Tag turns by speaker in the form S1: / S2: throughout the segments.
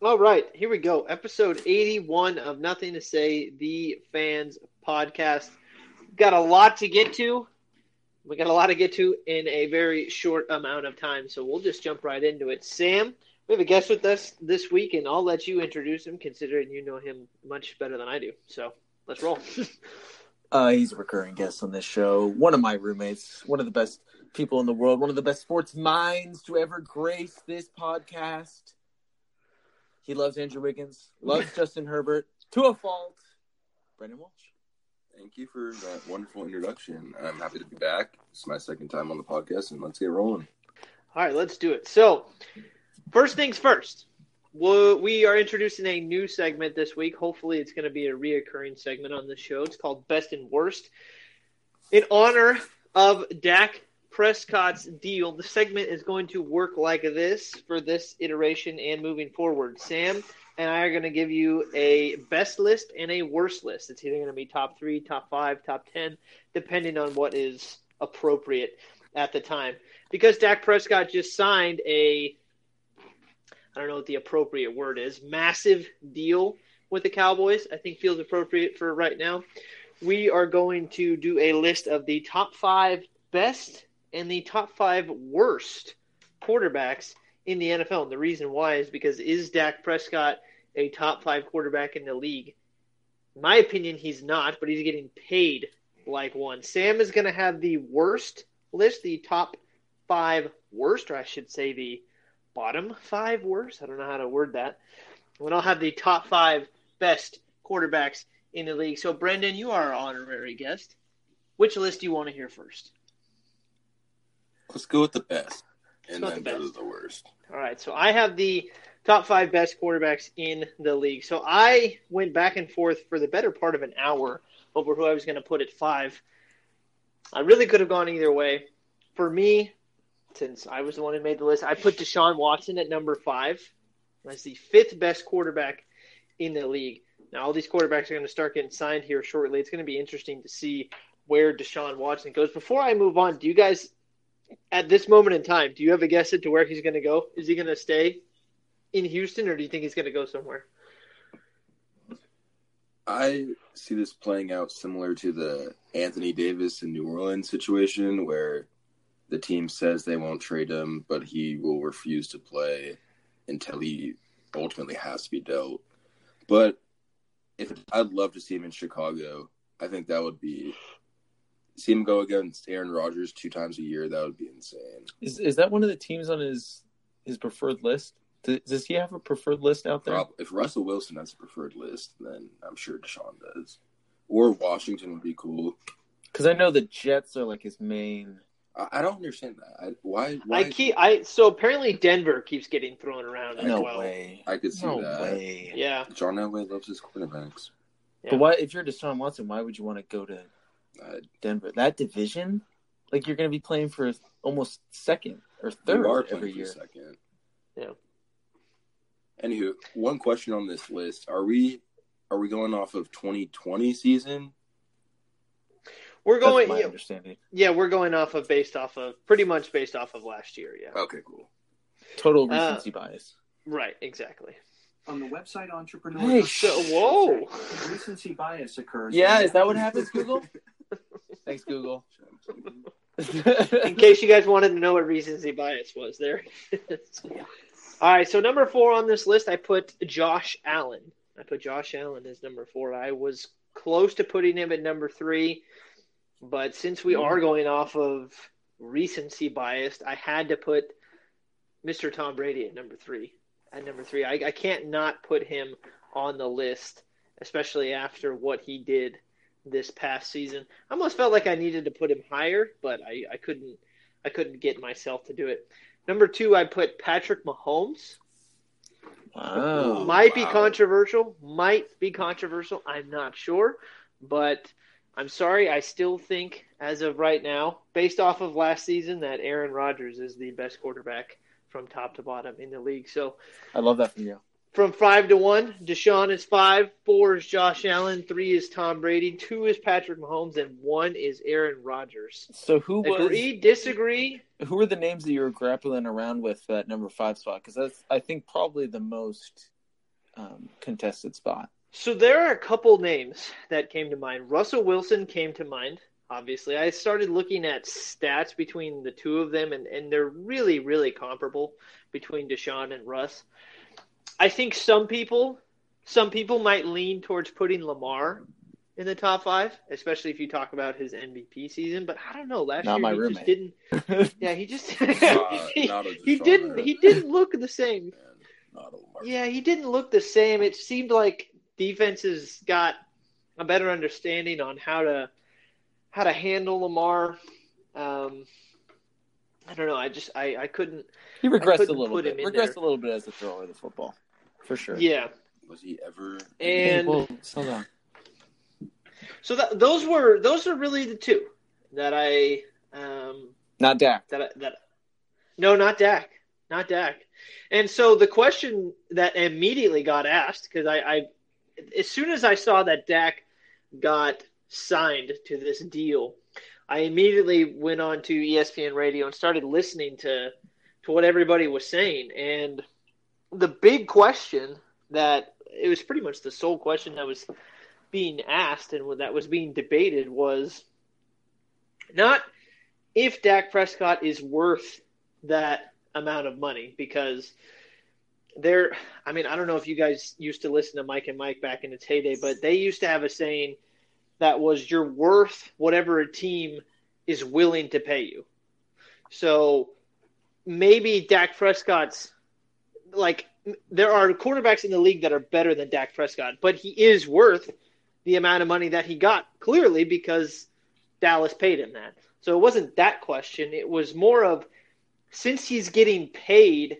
S1: All right, here we go. Episode 81 of Nothing to Say, the Fans Podcast. Got a lot to get to. We got a lot to get to in a very short amount of time, so we'll just jump right into it. Sam, we have a guest with us this week, and I'll let you introduce him, considering you know him much better than I do. So let's roll.
S2: Uh, he's a recurring guest on this show. One of my roommates, one of the best people in the world, one of the best sports minds to ever grace this podcast. He loves Andrew Wiggins, loves Justin Herbert to a fault. Brendan Walsh.
S3: Thank you for that wonderful introduction. I'm happy to be back. It's my second time on the podcast, and let's get rolling.
S1: All right, let's do it. So, first things first. We'll, we are introducing a new segment this week. Hopefully, it's going to be a reoccurring segment on the show. It's called Best and Worst. In honor of Dak Prescott's deal, the segment is going to work like this for this iteration and moving forward. Sam and I are going to give you a best list and a worst list. It's either going to be top three, top five, top 10, depending on what is appropriate at the time. Because Dak Prescott just signed a I don't know what the appropriate word is, massive deal with the Cowboys, I think feels appropriate for right now. We are going to do a list of the top five best and the top five worst quarterbacks in the NFL. And the reason why is because is Dak Prescott a top five quarterback in the league? In my opinion, he's not, but he's getting paid like one. Sam is going to have the worst list, the top five worst, or I should say the bottom five worst. I don't know how to word that. And I'll have the top five best quarterbacks in the league. So, Brendan, you are our honorary guest. Which list do you want to hear first?
S3: Let's go with the best, and then
S1: the
S3: go to the worst.
S1: All right, so I have the top five best quarterbacks in the league. So I went back and forth for the better part of an hour over who I was going to put at five. I really could have gone either way. For me, since I was the one who made the list, I put Deshaun Watson at number five. as the fifth best quarterback in the league. Now, all these quarterbacks are going to start getting signed here shortly. It's going to be interesting to see where Deshaun Watson goes. Before I move on, do you guys, at this moment in time, do you have a guess as to where he's going to go? Is he going to stay in Houston, or do you think he's going to go somewhere?
S3: I see this playing out similar to the Anthony Davis in New Orleans situation, where the team says they won't trade him, but he will refuse to play until he ultimately has to be dealt. But if I'd love to see him in Chicago, I think that would be see him go against Aaron Rodgers two times a year. That would be insane.
S2: Is is that one of the teams on his his preferred list? Does, does he have a preferred list out there?
S3: Prob- If Russell Wilson has a preferred list, then I'm sure Deshaun does. Or Washington would be cool.
S2: Because I know the Jets are like his main.
S3: I, I don't understand that. I, why? Why?
S1: I keep I so apparently Denver keeps getting thrown around as
S2: No
S1: well.
S2: way.
S3: I could see
S2: No
S3: that.
S2: way.
S1: Yeah,
S3: John Elway loves his quarterbacks.
S1: Yeah.
S2: But why? If you're Deshaun Watson, why would you want to go to Denver? That division, like you're going to be playing for almost second or
S3: we
S2: third
S3: are playing
S2: every
S3: for
S2: year.
S3: second.
S1: Yeah.
S3: Anywho, one question on this list: Are we are we going off of 2020 season?
S1: we're
S2: That's
S1: going.
S2: my
S1: Yeah,
S2: understanding.
S1: yeah, we're going off of based off of pretty much based off of last year. Yeah,
S3: Okay, cool.
S2: Total
S1: Uh,
S2: recency bias.
S1: right, exactly.
S4: On the website Entrepreneur.
S2: Hey,
S1: So, whoa.
S4: Recency bias occurs.
S2: Yeah, is that what happens, Google? Thanks, Google.
S1: In case you guys wanted to know what recency bias was, there. All right, so number four on this list, I put Josh Allen. I put Josh Allen as number four. I was close to putting him at number three, but since we are going off of recency bias, I had to put Mr. Tom Brady at number three. At number three, I, I can't not put him on the list, especially after what he did this past season. I almost felt like I needed to put him higher, but I, I couldn't. I couldn't get myself to do it. Number two, I put Patrick Mahomes.
S2: Wow.
S1: might be
S3: wow.
S1: controversial. Might be controversial. I'm not sure, but I'm sorry. I still think, as of right now, based off of last season, that Aaron Rodgers is the best quarterback from top to bottom in the league. So
S2: I love that from you.
S1: From five to one. Deshaun is five, four is Josh Allen, three is Tom Brady, two is Patrick Mahomes, and one is Aaron Rodgers.
S2: So who was
S1: Agree, disagree?
S2: who are the names that you were grappling around with for that number five spot? Because that's I think probably the most um, contested spot.
S1: So there are a couple names that came to mind. Russell Wilson came to mind. Obviously, I started looking at stats between the two of them, and, and they're really, really comparable between Deshaun and Russ. I think some people, some people might lean towards putting Lamar in the top five, especially if you talk about his MVP season. But I don't know. Last
S2: Not
S1: year
S2: my
S1: he
S2: roommate.
S1: just didn't. Yeah, he just
S3: Not-
S1: he, he didn't he didn't look the same.
S3: Man, not a Lamar.
S1: Yeah, he didn't look the same. It seemed like defenses got a better understanding on how to how to handle Lamar. Um, I don't know. I just I, I couldn't.
S2: He regressed a
S1: couldn't
S2: little bit. Regressed
S1: there.
S2: a little bit as a thrower of the football, for sure.
S1: Yeah,
S3: Was he ever?
S1: and
S2: Well, slow down.
S1: so that, those were those are really the two that I um,
S2: Not Dak.
S1: that I- that no, not Dak, not Dak. And so the question that immediately got asked because I, I as soon as I saw that Dak got signed to this deal, I immediately went on to ESPN radio and started listening to to what everybody was saying. And the big question that it was pretty much the sole question that was being asked and that was being debated was not if Dak Prescott is worth that amount of money because there I mean I don't know if you guys used to listen to Mike and Mike back in its heyday but they used to have a saying that was you're worth whatever a team is willing to pay you. So maybe Dak Prescott's like there are quarterbacks in the league that are better than Dak Prescott, but he is worth the amount of money that he got clearly because Dallas paid him that. So it wasn't that question. It was more of since he's getting paid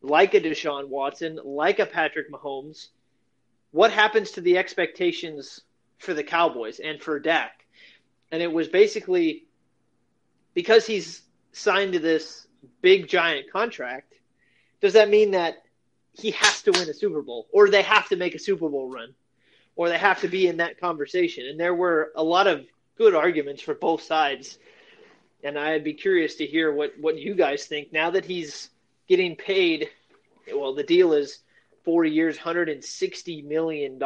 S1: like a Deshaun Watson, like a Patrick Mahomes, what happens to the expectations for the Cowboys and for Dak? And it was basically because he's signed to this big giant contract, does that mean that he has to win a Super Bowl or they have to make a Super Bowl run or they have to be in that conversation? And there were a lot of good arguments for both sides. And I'd be curious to hear what, what you guys think now that he's getting paid. Well, the deal is four years, $160 million.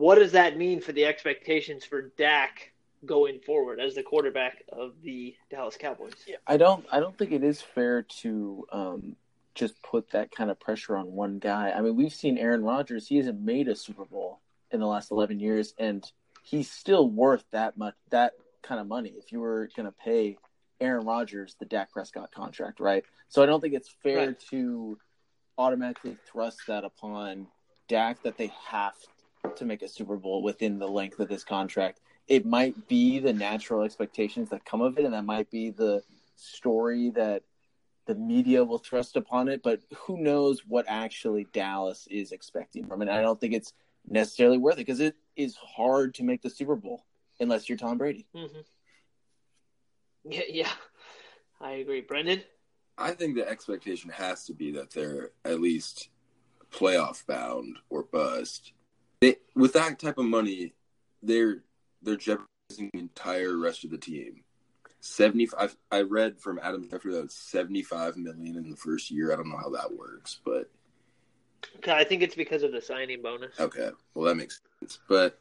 S1: What does that mean for the expectations for Dak going forward as the quarterback of the Dallas Cowboys?
S2: I don't. I don't think it is fair to um, just put that kind of pressure on one guy. I mean, we've seen Aaron Rodgers. He hasn't made a Super Bowl in the last eleven years, and he's still worth that much. That kind of money. If you were going to pay Aaron Rodgers the Dak Prescott contract, right? So I don't think it's fair
S1: Right.
S2: to automatically thrust that upon Dak that they have to make a Super Bowl within the length of this contract. It might be the natural expectations that come of it, and that might be the story that the media will thrust upon it. But who knows what actually Dallas is expecting from it? I don't think it's necessarily worth it because it is hard to make the Super Bowl unless you're Tom Brady.
S1: Mm-hmm. Yeah, yeah, I agree. Brendan?
S3: I think the expectation has to be that they're at least playoff bound or bust. They, with that type of money, they're they're jeopardizing the entire rest of the team. Seventy five. I read from Adam Schefter that it's seventy five million in the first year. I don't know how that works, but
S1: I think it's because of the signing bonus.
S3: Okay, well that makes sense. But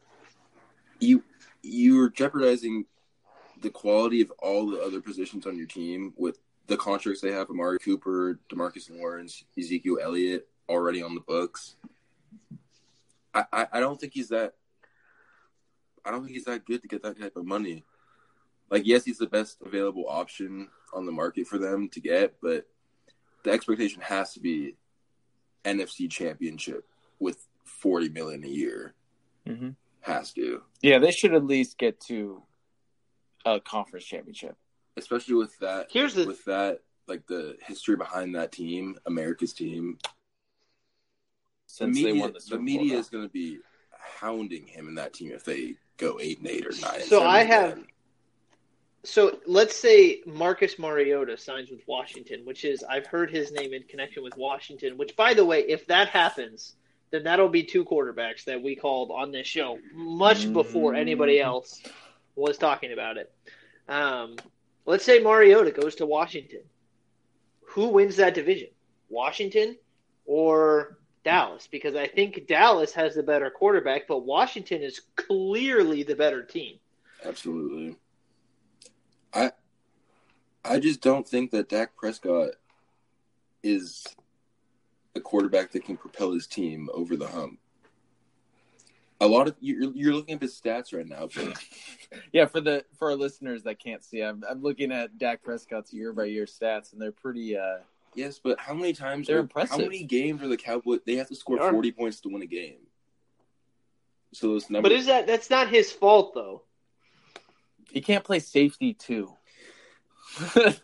S3: you you're jeopardizing the quality of all the other positions on your team with the contracts they have: Amari Cooper, Demarcus Lawrence, Ezekiel Elliott already on the books. I, I, I don't think he's that. I don't think he's that good to get that type of money. Like, yes, he's the best available option on the market for them to get, but the expectation has to be NFC Championship with forty million a year.
S2: Mm-hmm.
S3: Has to,
S2: Yeah, they should at least get to a conference championship.
S3: especially with that.
S1: Here's the
S3: with that, like the history behind that team, America's team. The
S2: Since
S3: media,
S2: they won the
S3: the
S2: Super Bowl.
S3: media
S2: now.
S3: is going to be hounding him in that team if they go eight and eight or nine.
S1: So I have-
S3: 10.
S1: so let's say Marcus Mariota signs with Washington, which is I've heard his name in connection with Washington. Which, by the way, if that happens, then that'll be two quarterbacks that we called on this show much before anybody else was talking about it. Um, let's say Mariota goes to Washington. Who wins that division? Washington or Dallas? Because I think Dallas has the better quarterback, but Washington is clearly the better team.
S3: Absolutely. I I just don't think that Dak Prescott is a quarterback that can propel his team over the hump. A lot of you're you're looking at his stats right now, but
S2: Yeah, for the for our listeners that can't see, I'm I'm looking at Dak Prescott's year by year stats, and they're pretty. uh
S3: yes, but how many times
S2: They're
S3: are-
S2: impressive.
S3: How many games are the Cowboys? They have to score forty points to win a game. So those numbers.
S1: But is that that's not his fault though?
S2: He can't play safety too.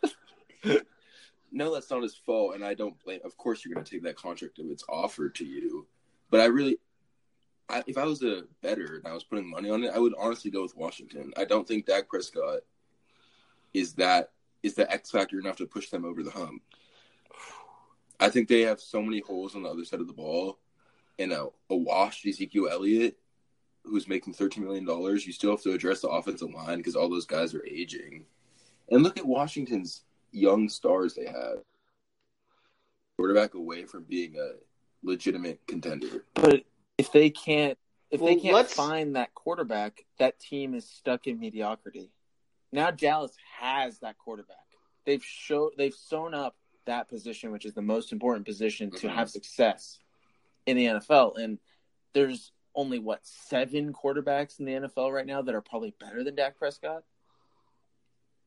S3: No, that's not his fault, and I don't blame. Of course, you're going to take that contract if it's offered to you. But I really, I, if I was a bettor and I was putting money on it, I would honestly go with Washington. I don't think Dak Prescott is that is the X factor enough to push them over the hump. I think they have so many holes on the other side of the ball, and uh, a, a washed Ezekiel Elliott who's making thirteen million dollars. You still have to address the offensive line because all those guys are aging. And look at Washington's young stars they have. Quarterback away from being a legitimate contender.
S2: But if they can't, if they can't
S1: let's-
S2: find that quarterback, that team is stuck in mediocrity. Now Dallas has that quarterback. They've showed they've sewn up that position, which is the most important position to
S3: Mhm.
S2: have success in the NFL. And there's only what seven quarterbacks in the NFL right now that are probably better than Dak Prescott.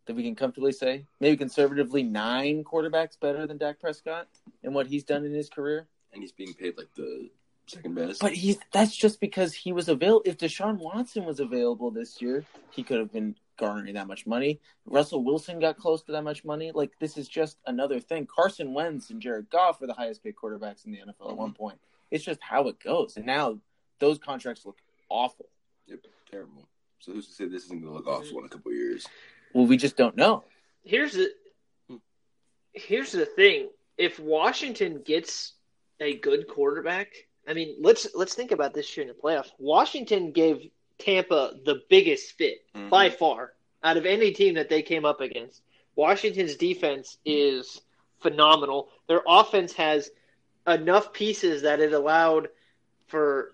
S2: That we can comfortably say, maybe conservatively, nine quarterbacks better than Dak Prescott and what he's done in his career.
S3: And he's being paid like the second best.
S2: But he's that's just because he was available. If Deshaun Watson was available this year, he could have been garnering that much money. Russell Wilson got close to that much money. Like this is just another thing. Carson Wentz and Jared Goff are the highest paid quarterbacks in the NFL at mm-hmm. one point. It's just how it goes. And now those contracts look awful.
S3: Yep, terrible. So who's to say this isn't going to look awful in a couple of years?
S2: Well, we just don't know.
S1: Here's the here's the thing. If Washington gets a good quarterback, I mean, let's let's think about this year in the playoffs. Washington gave Tampa the biggest fit
S3: Mhm.
S1: by far out of any team that they came up against. Washington's defense is phenomenal. Their offense has enough pieces that it allowed for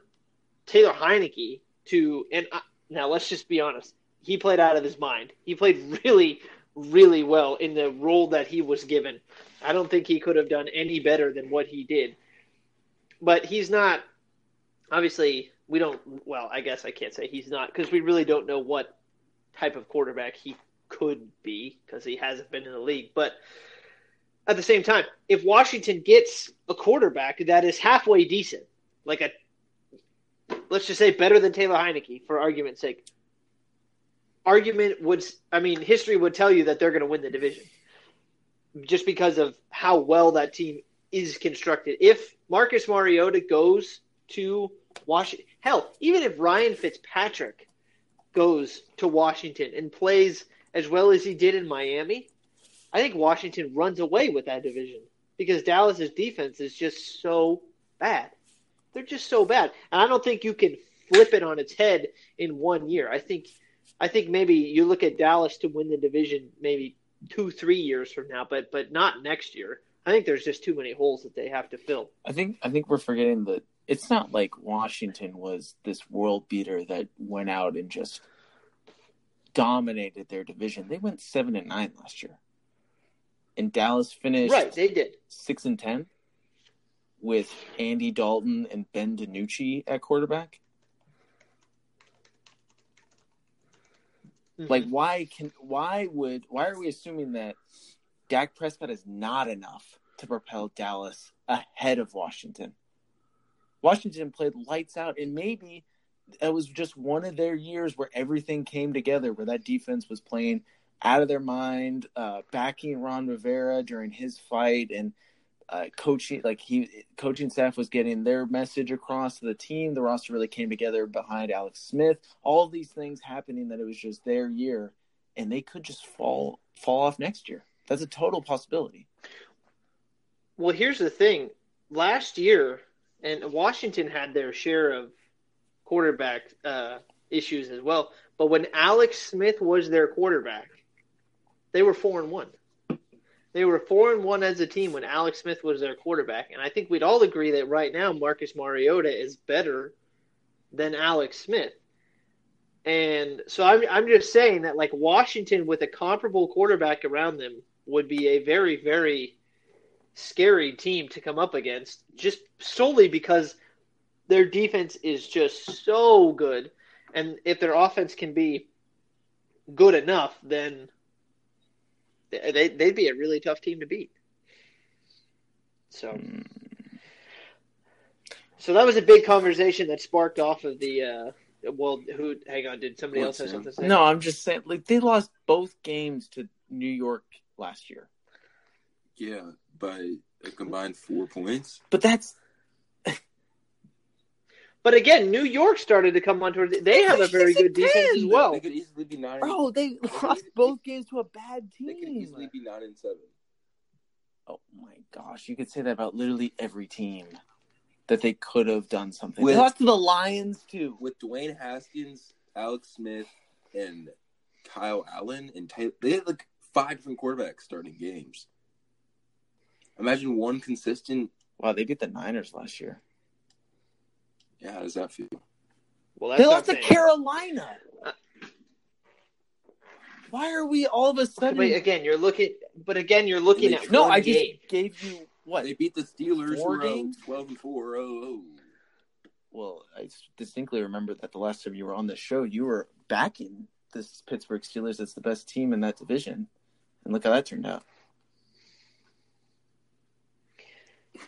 S1: Taylor Heinicke to and I, now let's just be honest. He played out of his mind. He played really really well in the role that he was given. I don't think he could have done any better than what he did. But he's not obviously we don't well, I guess I can't say he's not because we really don't know what type of quarterback he could be because he hasn't been in the league. But at the same time, if Washington gets a quarterback that is halfway decent, like a let's just say better than Taylor Heinicke for argument's sake, argument would I mean history would tell you that they're going to win the division just because of how well that team is constructed. If Marcus Mariota goes to Washington, hell, even if Ryan Fitzpatrick goes to Washington and plays as well as he did in Miami, I think Washington runs away with that division because Dallas's defense is just so bad. They're just so bad. And I don't think you can flip it on its head in one year. I think I think maybe you look at Dallas to win the division maybe two, three years from now, but but not next year. I think there's just too many holes that they have to fill.
S2: I think I think we're forgetting that it's not like Washington was this world beater that went out and just dominated their division. They went seven and nine last year. And Dallas finished
S1: Right, they did.
S2: six and ten with Andy Dalton and Ben DiNucci at quarterback.
S1: Mhm.
S2: Like why can why would why are we assuming that Dak Prescott is not enough to propel Dallas ahead of Washington? Washington played lights out and maybe it was just one of their years where everything came together where that defense was playing out of their mind, uh, backing Ron Rivera during his fight and uh, coaching like he coaching staff was getting their message across to the team. The roster really came together behind Alex Smith. All these things happening that it was just their year, and they could just fall fall off next year. That's a total possibility.
S1: Well, here's the thing. Last year, and Washington had their share of quarterback uh, issues as well. But when Alex Smith was their quarterback, they were four and one. They were four and one as a team when Alex Smith was their quarterback, and I think we'd all agree that right now Marcus Mariota is better than Alex Smith. And so I'm I'm just saying that like Washington with a comparable quarterback around them would be a very very scary team to come up against just solely because their defense is just so good and if their offense can be good enough then they they'd be a really tough team to beat. So so that was a big conversation that sparked off of the uh well who hang on did somebody else have something to say?
S2: No, I'm just saying like they lost both games to New York last year.
S3: Yeah, by a combined four points.
S2: But that's
S1: But again, New York started to come on towards. They have a very good defense as well.
S3: They could easily be nine.
S2: bro, they lost both games to a bad
S3: They could
S2: team.
S3: easily be nine and seven.
S2: Oh my gosh, you could say that about literally every team that they could have done something.
S3: With-
S2: they lost to the Lions too.
S3: With Dwayne Haskins, Alex Smith, and Kyle Allen and Taylor, they had like five different quarterbacks starting games. Imagine one consistent.
S2: Wow, they beat the Niners last year.
S3: Yeah, how does that feel?
S1: Well, that's
S2: They lost
S1: I'm
S2: to
S1: saying.
S2: Carolina. Why are we all of a sudden?
S1: But again, you're looking. But again, you're looking
S3: They-
S1: at
S2: no,
S1: one
S2: I just
S1: game.
S2: gave you what?
S3: They beat the Steelers,
S2: Four games?
S3: twelve and four. Oh, oh.
S2: Well, I distinctly remember that the last time you were on the show, you were backing this Pittsburgh Steelers as the best team in that division, and look how that turned out.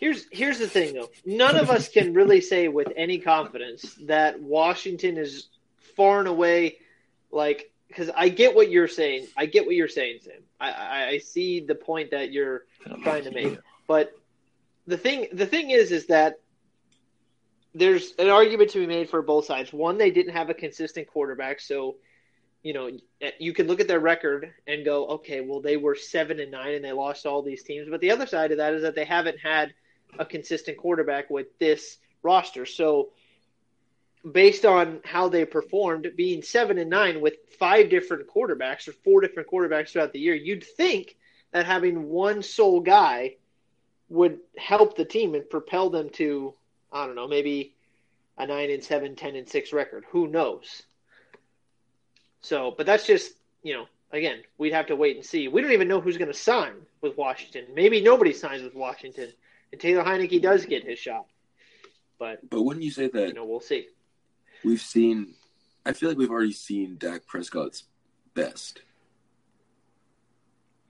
S1: Here's here's the thing though. None of us can really say with any confidence that Washington is far and away like because I get what you're saying. I get what you're saying, Sam. I, I, I see the point that you're trying to make. But the thing the thing is is that there's an argument to be made for both sides. One, they didn't have a consistent quarterback, so you know eh, you can look at their record and go, okay, well they were seven and nine and they lost all these teams. But the other side of that is that they haven't had a consistent quarterback with this roster. So based on how they performed, being seven and nine with five different quarterbacks or four different quarterbacks throughout the year, you'd think that having one sole guy would help the team and propel them to I don't know, maybe a nine and seven, ten and six record. Who knows? So, but that's just you know, again, we'd have to wait and see. We don't even know who's going to sign with Washington. Maybe nobody signs with Washington, and Taylor Heinicke does get his shot. But
S3: But wouldn't you say that
S1: you know, we'll see.
S3: we've seen? I feel like we've already seen Dak Prescott's best,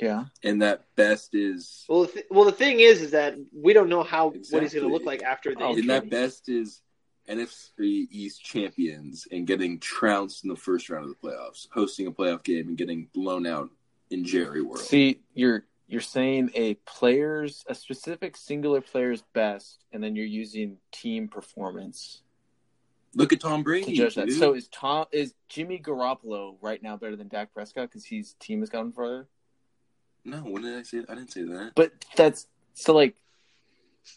S2: Yeah,
S3: and that best is
S1: Well, the th- well, the thing is, is that we don't know how what he's going to look like after the
S2: Oh,
S3: and that best is NFC East champions and getting trounced in the first round of the playoffs, hosting a playoff game and getting blown out in Jerry World.
S2: See, you're you're saying a player's a specific singular player's best, and then you're using team performance
S3: Look at Tom
S2: to
S3: Brady.
S2: judge that.
S3: dude.
S2: So is Tom is Jimmy Garoppolo right now better than Dak Prescott because his team has gone further?
S3: no, when did I say? I didn't say that.
S2: But that's so like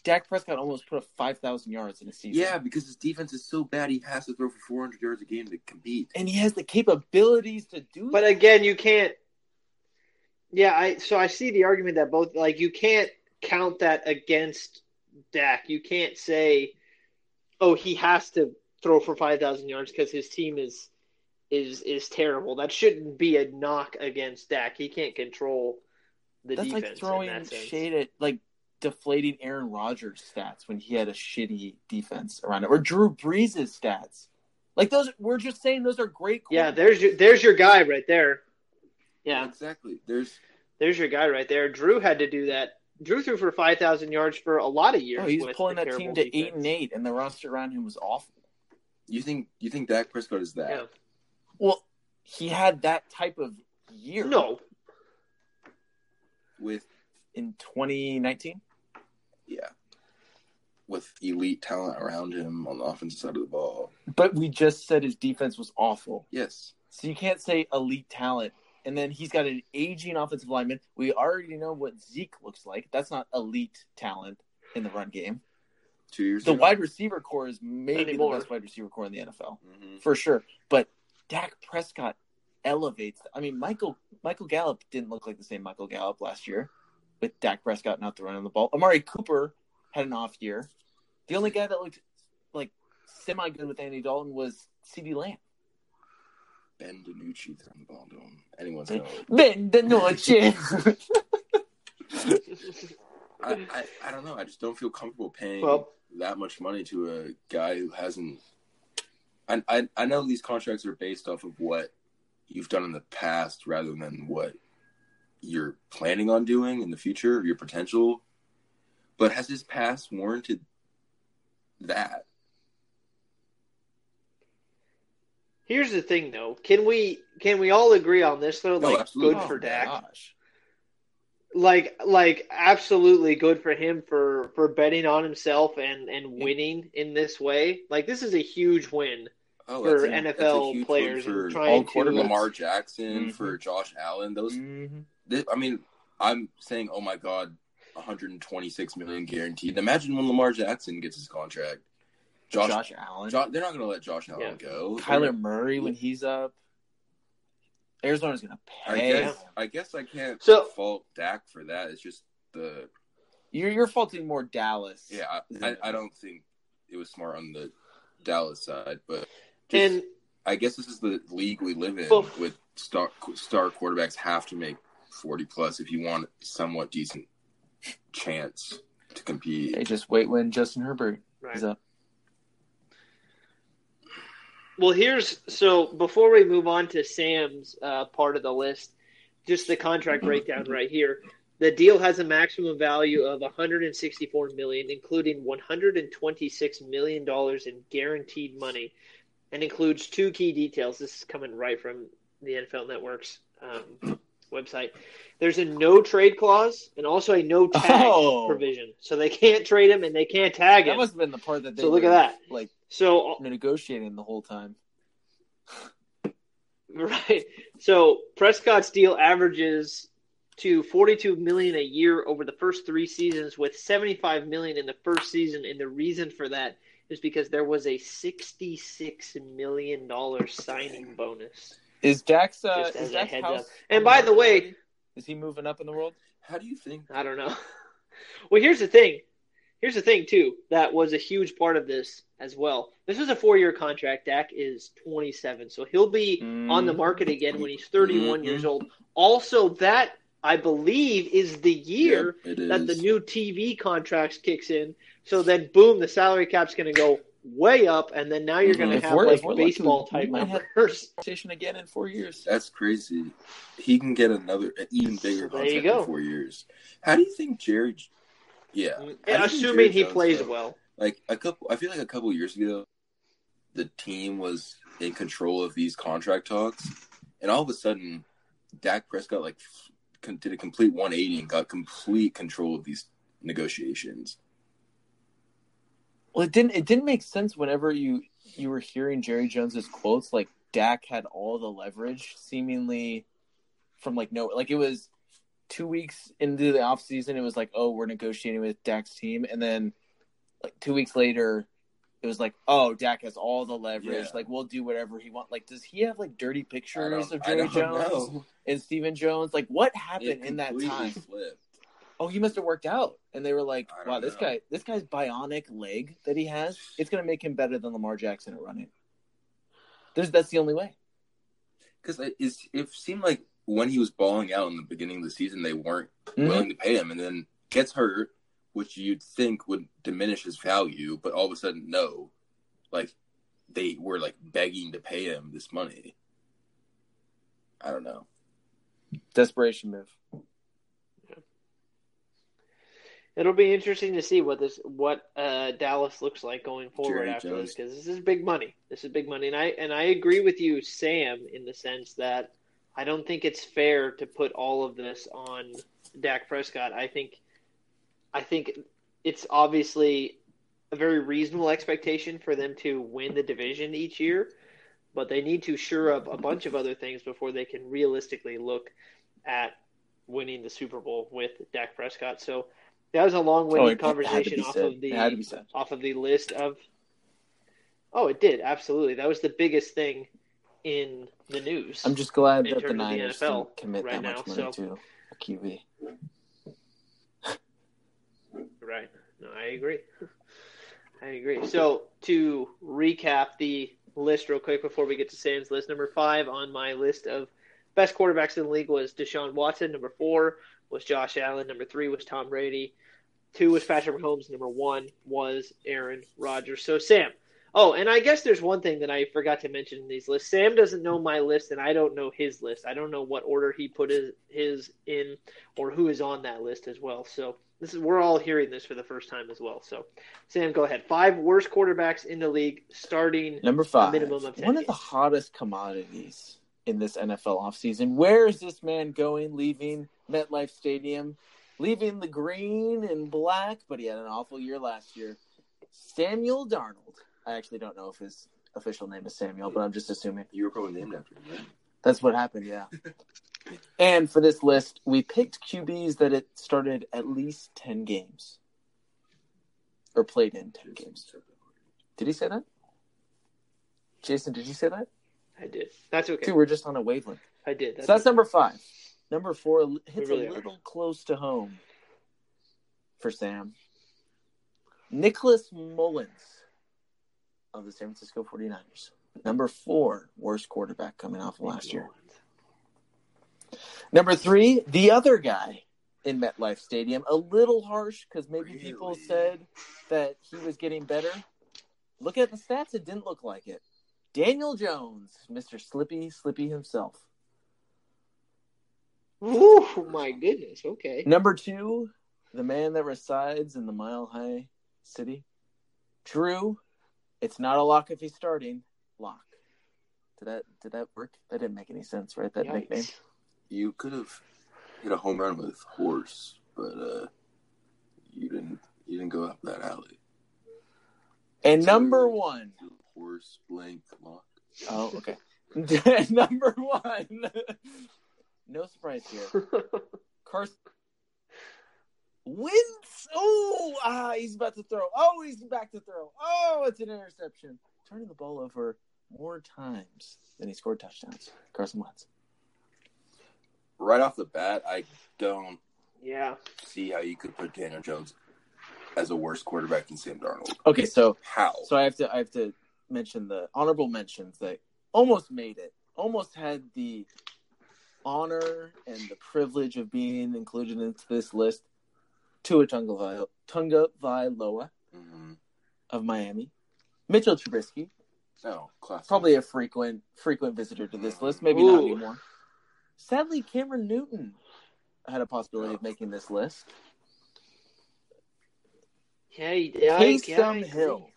S2: Dak Prescott almost put up five thousand yards in a season.
S3: Yeah, because his defense is so bad, he has to throw for 400 yards a game to compete.
S2: and he has the capabilities to do.
S1: But
S2: that.
S1: again, you can't. Yeah, I so I see the argument that both like you can't count that against Dak. You can't say, "Oh, he has to throw for five thousand yards because his team is is is terrible." That shouldn't be a knock against Dak. He can't control the
S2: that's
S1: defense
S2: like throwing
S1: that
S2: shade at like deflating Aaron Rodgers' stats when he had a shitty defense around it, or Drew Brees' stats. Like those, we're just saying those are great.
S1: Yeah, there's your there's your guy right there. Yeah,
S3: exactly. There's
S1: there's your guy right there. Drew had to do that. Drew threw for five thousand yards for a lot of years.
S2: Oh, he's pulling that team to eight and eight, and the roster around him was awful.
S3: you think you think Dak Prescott is that?
S1: Yeah.
S2: Well, he had that type of year.
S1: No,
S3: With
S2: in 2019.
S3: Yeah, with elite talent around him on the offensive side of the ball.
S2: But we just said his defense was awful.
S3: Yes,
S2: So you can't say elite talent and then he's got an aging offensive lineman. We already know what Zeke looks like. That's not elite talent in the run game.
S3: Two years
S2: The
S3: ago.
S2: wide receiver corps is maybe
S1: Anymore.
S2: the best wide receiver corps in the NFL
S3: Mhm.
S2: for sure. But Dak Prescott elevates. I mean, Michael Michael Gallup didn't look like the same Michael Gallup last year with Dak Prescott not throwing the ball. Amari Cooper had an off year. The only guy that looked like semi good with Andy Dalton was CeeDee Lamb.
S3: Ben DiNucci throwing the ball to him. Anyone's gonna.
S2: Ben the noche.
S3: I, I, I don't know. I just don't feel comfortable paying
S1: Well-
S3: that much money to a guy who hasn't. I, I I know these contracts are based off of what you've done in the past rather than what you're planning on doing in the future, your potential. But has his past warranted that?
S1: Here's the thing, though. Can we can we all agree on this though?
S3: No,
S1: Like,
S3: absolutely.
S1: good for
S2: Oh,
S1: Dak.
S2: gosh.
S1: Like, like, absolutely good for him for for betting on himself and and winning in this way. Like, this is a huge win.
S3: Oh,
S1: For
S3: that's a-
S1: NFL players
S3: for
S1: trying
S2: all
S1: to-
S3: Lamar Jackson,
S2: Mhm.
S3: for Josh Allen. Those
S2: Mhm.
S3: Th- I mean, I'm saying, oh my god, 126 million guaranteed. Imagine when Lamar Jackson gets his contract. Josh,
S2: Josh Allen.
S3: Jo- they're not going to let Josh Allen
S1: Yeah.
S3: go. They're
S2: Kyler
S3: gonna-
S2: Murray when he's up. Arizona's gonna
S3: I
S2: pay.
S3: guess, I guess I can't
S1: So-
S3: fault Dak for that. It's just the
S2: You're you're faulting more Dallas.
S3: yeah. I, I, I don't think it was smart on the Dallas side, but just,
S1: And
S3: I guess this is the league we live in
S1: Well-
S3: with star star quarterbacks have to make 40 plus if you want a somewhat decent chance to compete.
S2: Hey, just wait when Justin Herbert
S1: right.
S2: is up.
S1: Well, here's so before we move on to Sam's uh, part of the list, just the contract breakdown right here. The deal has a maximum value of 164 million, including 126 million dollars in guaranteed money, and includes two key details. This is coming right from the NFL Network's um, website. There's a no trade clause and also a no tag
S2: Oh.
S1: provision, so they can't trade him and they can't tag him.
S2: That must have been the part that they
S1: So look at that.
S2: like
S1: so
S2: negotiating the whole time.
S1: Right. So Prescott's deal averages to 42 million a year over the first 3 seasons with 75 million in the first season and the reason for that is because there was a 66 million dollar signing bonus.
S2: Is Dax uh,
S1: Just as
S2: is
S1: a
S2: Dax house
S1: up. And by the way-
S2: is he moving up in the world?
S3: How do you think?
S1: I don't know. Well, here's the thing. Here's the thing too. That was a huge part of this as well. This was a 4-year contract. Dak is 27, so he'll be on the market again when he's 31
S3: Mhm.
S1: years old. Also, that I believe is the year
S3: Yep,
S1: that
S3: is.
S1: the new TV contracts kicks in. So then, boom, the salary cap's going to go way up, and then now you're mm-hmm. going to have like
S2: if lucky,
S1: baseball
S2: we
S1: type
S2: might have-
S1: numbers.
S2: Station again in four years.
S3: That's crazy. He can get another, an even bigger
S1: There you
S3: contract
S1: go.
S3: in four years. How do you think Jerry? Yeah, mm, How do
S1: assuming
S3: Jerry
S1: he
S3: Jones,
S1: plays
S3: though?
S1: well.
S3: Like a couple, I feel like a couple years ago, the team was in control of these contract talks, and all of a sudden, Dak Prescott like did a complete 180 and got complete control of these negotiations.
S2: Well, it didn't. It didn't make sense whenever you you were hearing Jerry Jones's quotes. Like Dak had all the leverage, seemingly from like no, like it was two weeks into the off season. It was like, oh, we're negotiating with Dak's team, and then like two weeks later, it was like, oh, Dak has all the leverage.
S3: Yeah.
S2: Like we'll do whatever he wants. Like, does he have like dirty pictures of Jerry Jones
S3: know.
S2: and Stephen Jones? Like, what happened in that time?
S3: Flipped.
S2: Oh, he must have worked out. And they were like, wow, this guy, this guy's bionic leg that he has, it's going to make him better than Lamar Jackson at running. There's, that's the only way.
S3: Because it, it seemed like when he was balling out in the beginning of the season, they weren't
S2: Mhm.
S3: willing to pay him, and then gets hurt, which you'd think would diminish his value, but all of a sudden, no, like they were like begging to pay him this money. I don't know.
S2: Desperation move.
S1: It'll be interesting to see what this what uh, Dallas looks like going forward
S3: Jerry
S1: after
S3: Jones.
S1: this because this is big money. This is big money, and I and I agree with you, Sam, in the sense that I don't think it's fair to put all of this on Dak Prescott. I think I think it's obviously a very reasonable expectation for them to win the division each year. but they need to shore up a bunch of other things before they can realistically look at winning the Super Bowl with Dak Prescott. So that was a
S2: Oh,
S1: long-winded
S2: it, it had to
S1: conversation off
S2: said.
S1: of the
S2: It had to be said.
S1: off of the list of. Oh, it did absolutely. That was the biggest thing in the news.
S2: I'm just glad that the
S1: of the
S2: Niners
S1: NFL
S2: didn't commit
S1: right
S2: that much
S1: now,
S2: money
S1: so-
S2: to a QB.
S1: Right. No, I agree. I agree. So to recap the list real quick before we get to Sam's list, number five on my list of best quarterbacks in the league was Deshaun Watson. Number four was Josh Allen. Number three was Tom Brady. Two was Patrick Mahomes. Number one was Aaron Rodgers. So Sam. Oh, and I guess there's one thing that I forgot to mention in these lists. Sam doesn't know my list, and I don't know his list. I don't know what order he put his, his in, or who is on that list as well. So this is we're all hearing this for the first time as well. So, Sam, go ahead. Five worst quarterbacks in the league, starting.
S2: Number five,
S1: minimum of 10
S2: one of the
S1: games.
S2: hottest commodities in this NFL offseason. Where is this man going, leaving MetLife Stadium, leaving the green and black, but he had an awful year last year. Samuel Darnold. I actually don't know if his official name is Samuel, but I'm just assuming.
S3: You were probably named after him, right?
S2: That's what happened, yeah. and for this list, we picked QBs that it started at least 10 games or played in 10 games. Did he say that? Jason, did you say that?
S1: I did. That's okay.
S2: Dude, we're just on a wavelength.
S1: I did.
S2: so that's
S1: okay.
S2: number five. Number four hits
S1: really
S2: a
S1: are.
S2: little close to home for Sam. Nicholas Mullens of the San Francisco 49ers. Number four, worst quarterback coming off of last year. Number three, the other guy in MetLife Stadium. A little harsh because maybe people said that he was getting better. Look at the stats, it didn't look like it. Daniel Jones, Mr. Slippy, Slippy himself.
S1: Ooh, my goodness. Okay.
S2: Number two, the man that resides in the Mile High City. Drew, it's not a lock if he's starting. Lock. Did that did that work? That didn't make any sense, right? That
S1: Yikes.
S2: nickname.
S3: You could have hit a home run with horse, but uh, you didn't. You didn't go up that alley.
S2: And
S3: So,
S2: number one.
S3: Horse blank lock.
S2: Oh, okay. number one. no surprise here. Carson Wentz. Oh, ah, he's about to throw. Oh, he's back to throw. Oh, it's an interception. Turning the ball over more times than he scored touchdowns. Carson Wentz.
S3: Right off the bat, I don't
S1: yeah.
S3: see how you could put Daniel Jones as a worse quarterback than Sam Darnold.
S2: Okay, so
S3: How?
S2: so I have to I have to mention the honorable mentions that almost made it, almost had the honor and the privilege of being included into this list. Tua Tunga Tunga Vailoa
S3: Mhm.
S2: of Miami, Mitchell Trubisky,
S3: No, classic.
S2: probably a frequent frequent visitor to this list, maybe not anymore. Sadly, Cameron Newton had a possibility of making this list.
S1: Yeah. he- yeah, I- yeah, I
S2: Taysom. Hill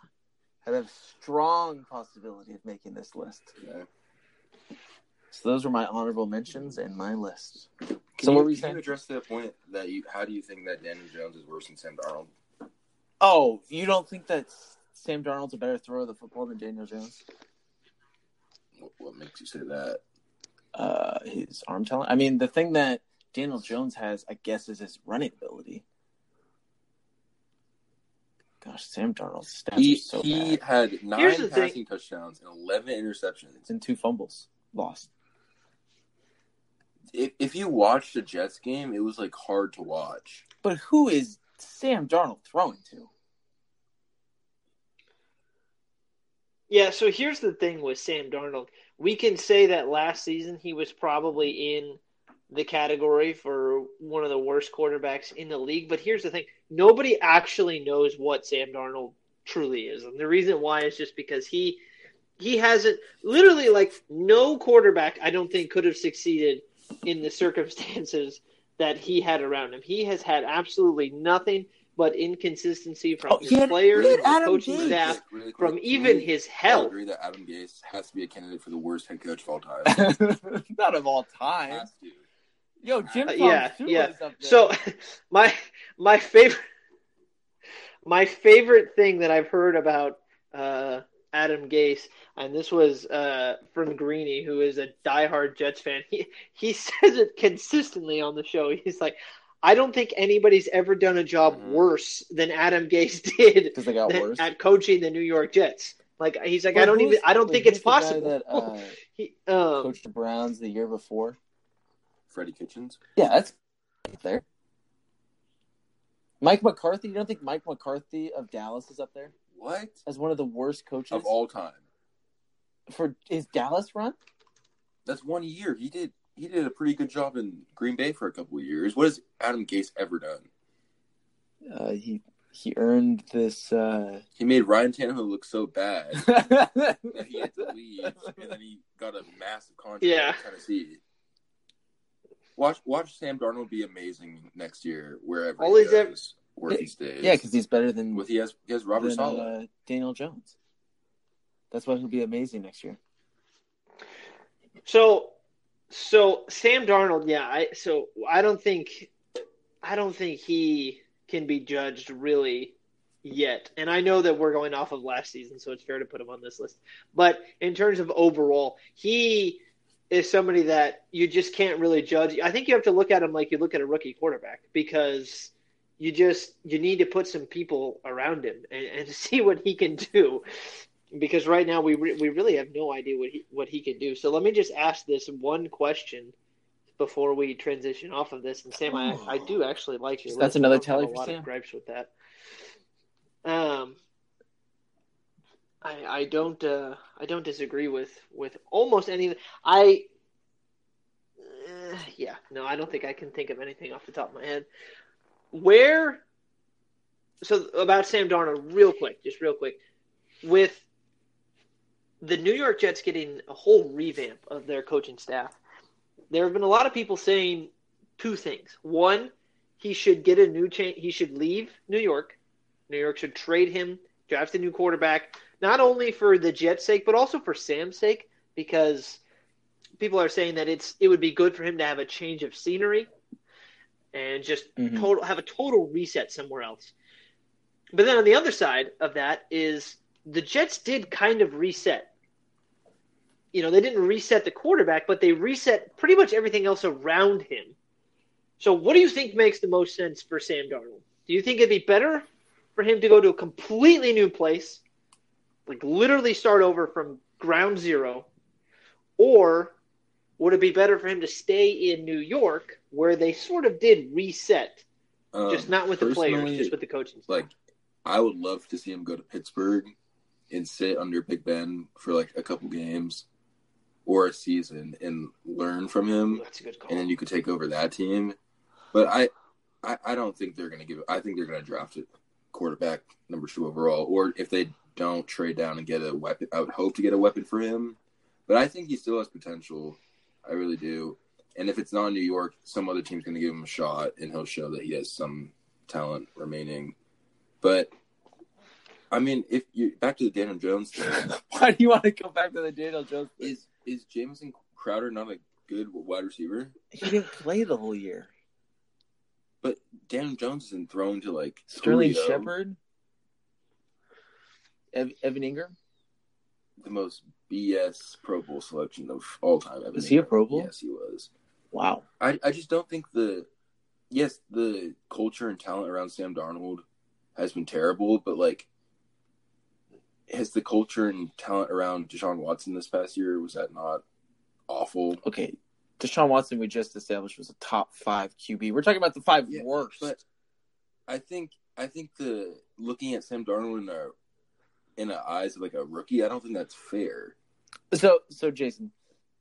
S2: had a strong possibility of making this list.
S3: Yeah.
S2: So those were my honorable mentions and my list.
S3: Can
S2: So
S3: you,
S2: what were you
S3: can
S2: saying?
S3: you address the point that you? How do you think that Daniel Jones is worse than Sam Darnold?
S2: Oh, you don't think that Sam Darnold's a better thrower of the football than Daniel Jones?
S3: What, what makes you say that?
S2: Uh, his arm talent. I mean, the thing that Daniel Jones has, I guess, is his running ability. Gosh, Sam Darnold's stats
S3: He
S2: are so
S3: he
S2: bad.
S3: had nine
S1: Here's the thing.
S3: passing touchdowns and eleven interceptions.
S2: And two fumbles lost.
S3: If, if you watched the Jets game, it was like hard to watch.
S2: But who is Sam Darnold throwing to?
S1: Yeah, so here's the thing with Sam Darnold. We can say that last season he was probably in the category for one of the worst quarterbacks in the league, but here's the thing. Nobody actually knows what Sam Darnold truly is. And the reason why is just because he he hasn't literally like no quarterback I don't think could have succeeded in the circumstances that he had around him. He has had absolutely nothing but inconsistency from
S2: Oh,
S1: his
S2: had-
S1: players,
S2: he
S1: from
S2: Adam
S1: coaching
S2: Gase.
S1: staff,
S3: Really quick,
S1: from even
S3: we
S1: his
S3: all
S1: health.
S3: agree that Adam Gase has to be a candidate for the worst head coach of all time.
S2: Not of all time.
S3: has to.
S2: Yo, Jim
S1: Uh, yeah,
S2: Sula
S1: yeah.
S2: is up there.
S1: So my my favorite my favorite thing that I've heard about uh, Adam Gase, and this was uh, from Greeny, who is a diehard Jets fan. He he says it consistently on the show. He's like, I don't think anybody's ever done a job
S3: Mhm.
S1: worse than Adam Gase did
S2: because they got
S1: than-
S2: worse.
S1: at coaching the New York Jets. Like he's like, I don't even, I don't
S2: wait,
S1: think it's possible.
S2: That uh,
S1: he, um,
S2: coached the Browns the year before.
S3: Freddie Kitchens.
S2: Yeah, that's up there. Mike McCarthy. You don't think Mike McCarthy of Dallas is up there
S3: What?
S2: as one of the worst coaches
S3: Of all time.
S2: for his Dallas run?
S3: That's one year. He did he did a pretty good job in Green Bay for a couple of years. What has Adam Gase ever done?
S2: Uh, he he earned this. Uh...
S3: He made Ryan Tannehill look so bad that he had to leave, and then he got a massive contract
S1: Yeah.
S3: in Tennessee. Watch watch Sam Darnold be amazing next year wherever
S1: All
S3: he
S1: he's ever-
S3: goes, where he stays.
S2: yeah, because he's better than
S3: with he has he has Robert
S2: than,
S3: Saleh.
S2: uh, Daniel Jones. That's why he'll be amazing next year.
S1: So, so Sam Darnold, yeah. I so I don't think, I don't think he can be judged really yet. And I know that we're going off of last season, so it's fair to put him on this list. But in terms of overall, he is somebody that you just can't really judge. I think you have to look at him like you look at a rookie quarterback because you just you need to put some people around him and, and see what he can do because right now we re- we really have no idea what he what he can do. So let me just ask this one question before we transition off of this. And Sam, I, I do actually like your.
S2: So that's
S1: list.
S2: Another tally
S1: a
S2: for
S1: lot
S2: Sam?
S1: of gripes with that. Um, I I don't uh, I don't disagree with with almost any. I eh, yeah no I don't think I can think of anything off the top of my head. Where so about Sam Darnold, real quick, just real quick, with the New York Jets getting a whole revamp of their coaching staff, there have been a lot of people saying two things. One, he should get a new change. He should leave New York. New York should trade him, draft a new quarterback, not only for the Jets' sake, but also for Sam's sake, because people are saying that it's it would be good for him to have a change of scenery and just
S2: Mhm.
S1: total have a total reset somewhere else. But then on the other side of that is the Jets did kind of reset. You know, they didn't reset the quarterback, but they reset pretty much everything else around him. So, what do you think makes the most sense for Sam Darnold? Do you think it'd be better for him to go to a completely new place, like literally start over from ground zero, or would it be better for him to stay in New York, where they sort of did reset,
S3: Um,
S1: just not with the players, just with the coaching staff?
S3: like I would love to see him go to Pittsburgh and sit under Big Ben for like a couple games or a season and learn from him,
S1: That's a good call.
S3: and then you could take over that team. But I, I, I don't think they're going to give. I think they're going to draft a quarterback number two overall, or if they don't trade down and get a weapon, I would hope to get a weapon for him. But I think he still has potential. I really do. And if it's not New York, some other team's going to give him a shot, and he'll show that he has some talent remaining. But I mean, if you back to the Daniel Jones thing,
S2: Why do you want to go back to the Daniel Jones? thing?
S3: is is Jamison Crowder not a good wide receiver?
S2: He didn't play the whole year.
S3: But Daniel Jones isn't thrown to like
S2: Sterling
S3: Julio,
S2: Shepard, Ev- Evan Engram.
S3: the most BS Pro Bowl selection of all time. Evan
S2: Was he a Pro Bowl?
S3: Yes, he was.
S2: Wow.
S3: I, I just don't think the yes the culture and talent around Sam Darnold has been terrible, but like has the culture and talent around Deshaun Watson this past year was that not awful?
S2: Okay, Deshaun Watson we just established was a top five QB. We're talking about the five
S3: Yeah,
S2: worst.
S3: But I think I think the looking at Sam Darnold in a in the eyes of like a rookie, I don't think that's fair.
S2: So, so Jason,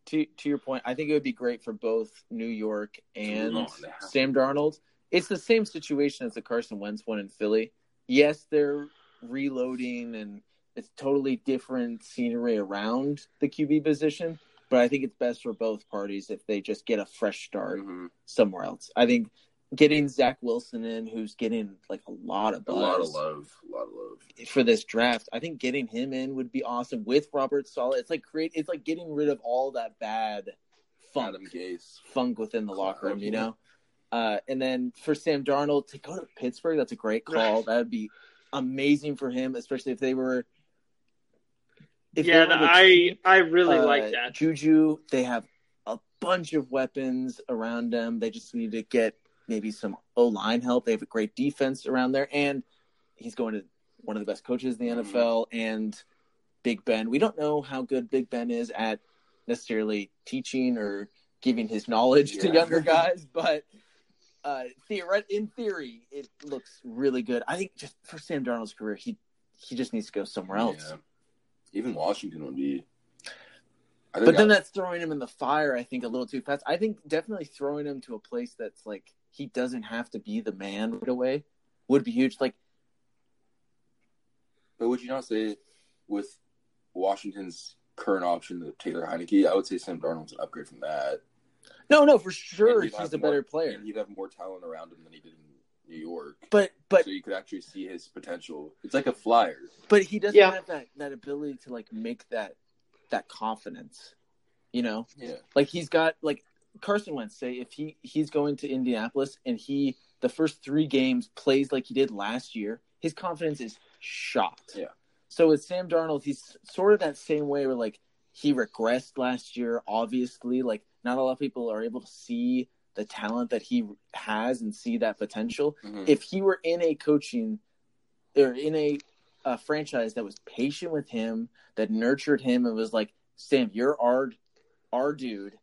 S2: to to your point, I think it would be great for both New York and Sam Darnold. It's the same situation as the Carson Wentz one in Philly. Yes, they're reloading and it's totally different scenery around the QB position, but I think it's best for both parties if they just get a fresh start
S3: Mhm.
S2: somewhere else. I think getting Zach Wilson in, who's getting like a lot of
S3: A lot of love, a lot of love.
S2: for this draft. I think getting him in would be awesome with Robert Saleh. It's like create. It's like getting rid of all that bad funk,
S3: Adam Gase.
S2: funk within the locker room. You know. Uh, and then for Sam Darnold to go to Pittsburgh, that's a great call. That would be amazing for him, especially if they were if
S1: yeah,
S2: to
S1: I
S2: keep,
S1: I really
S2: uh,
S1: like that.
S2: Juju, they have a bunch of weapons around them. They just need to get maybe some O line help. They have a great defense around there, and he's going to one of the best coaches in the
S3: Mhm.
S2: NFL. And Big Ben, we don't know how good Big Ben is at necessarily teaching or giving his knowledge to younger guys, but uh, theoret- in theory, it looks really good. I think just for Sam Darnold's career, he he just needs to go somewhere else.
S3: Yeah. Even Washington would be.
S2: But then
S3: I-
S2: that's throwing him in the fire, I think, a little too fast. I think definitely throwing him to a place that's like he doesn't have to be the man right away would be huge. Like,
S3: But would you not say with Washington's current option, the Taylor Heinicke, I would say Sam Darnold's an upgrade from that.
S2: no, no, for sure he's a
S3: more-
S2: better player.
S3: And he'd have more talent around him than he did in New York.
S2: But but
S3: so you could actually see his potential. It's like a flyer.
S2: but he doesn't
S1: Yeah.
S2: have that that ability to like make that that confidence. You know,
S3: Yeah.
S2: like he's got like Carson Wentz. Say if he he's going to Indianapolis and he the first three games plays like he did last year, his confidence is shot.
S3: Yeah.
S2: So with Sam Darnold, he's sort of that same way where like he regressed last year. Obviously, like not a lot of people are able to see the talent that he has and see that potential.
S3: Mhm.
S2: If he were in a coaching or in a, a franchise that was patient with him, that nurtured him, and was like, Sam, you're our our dude,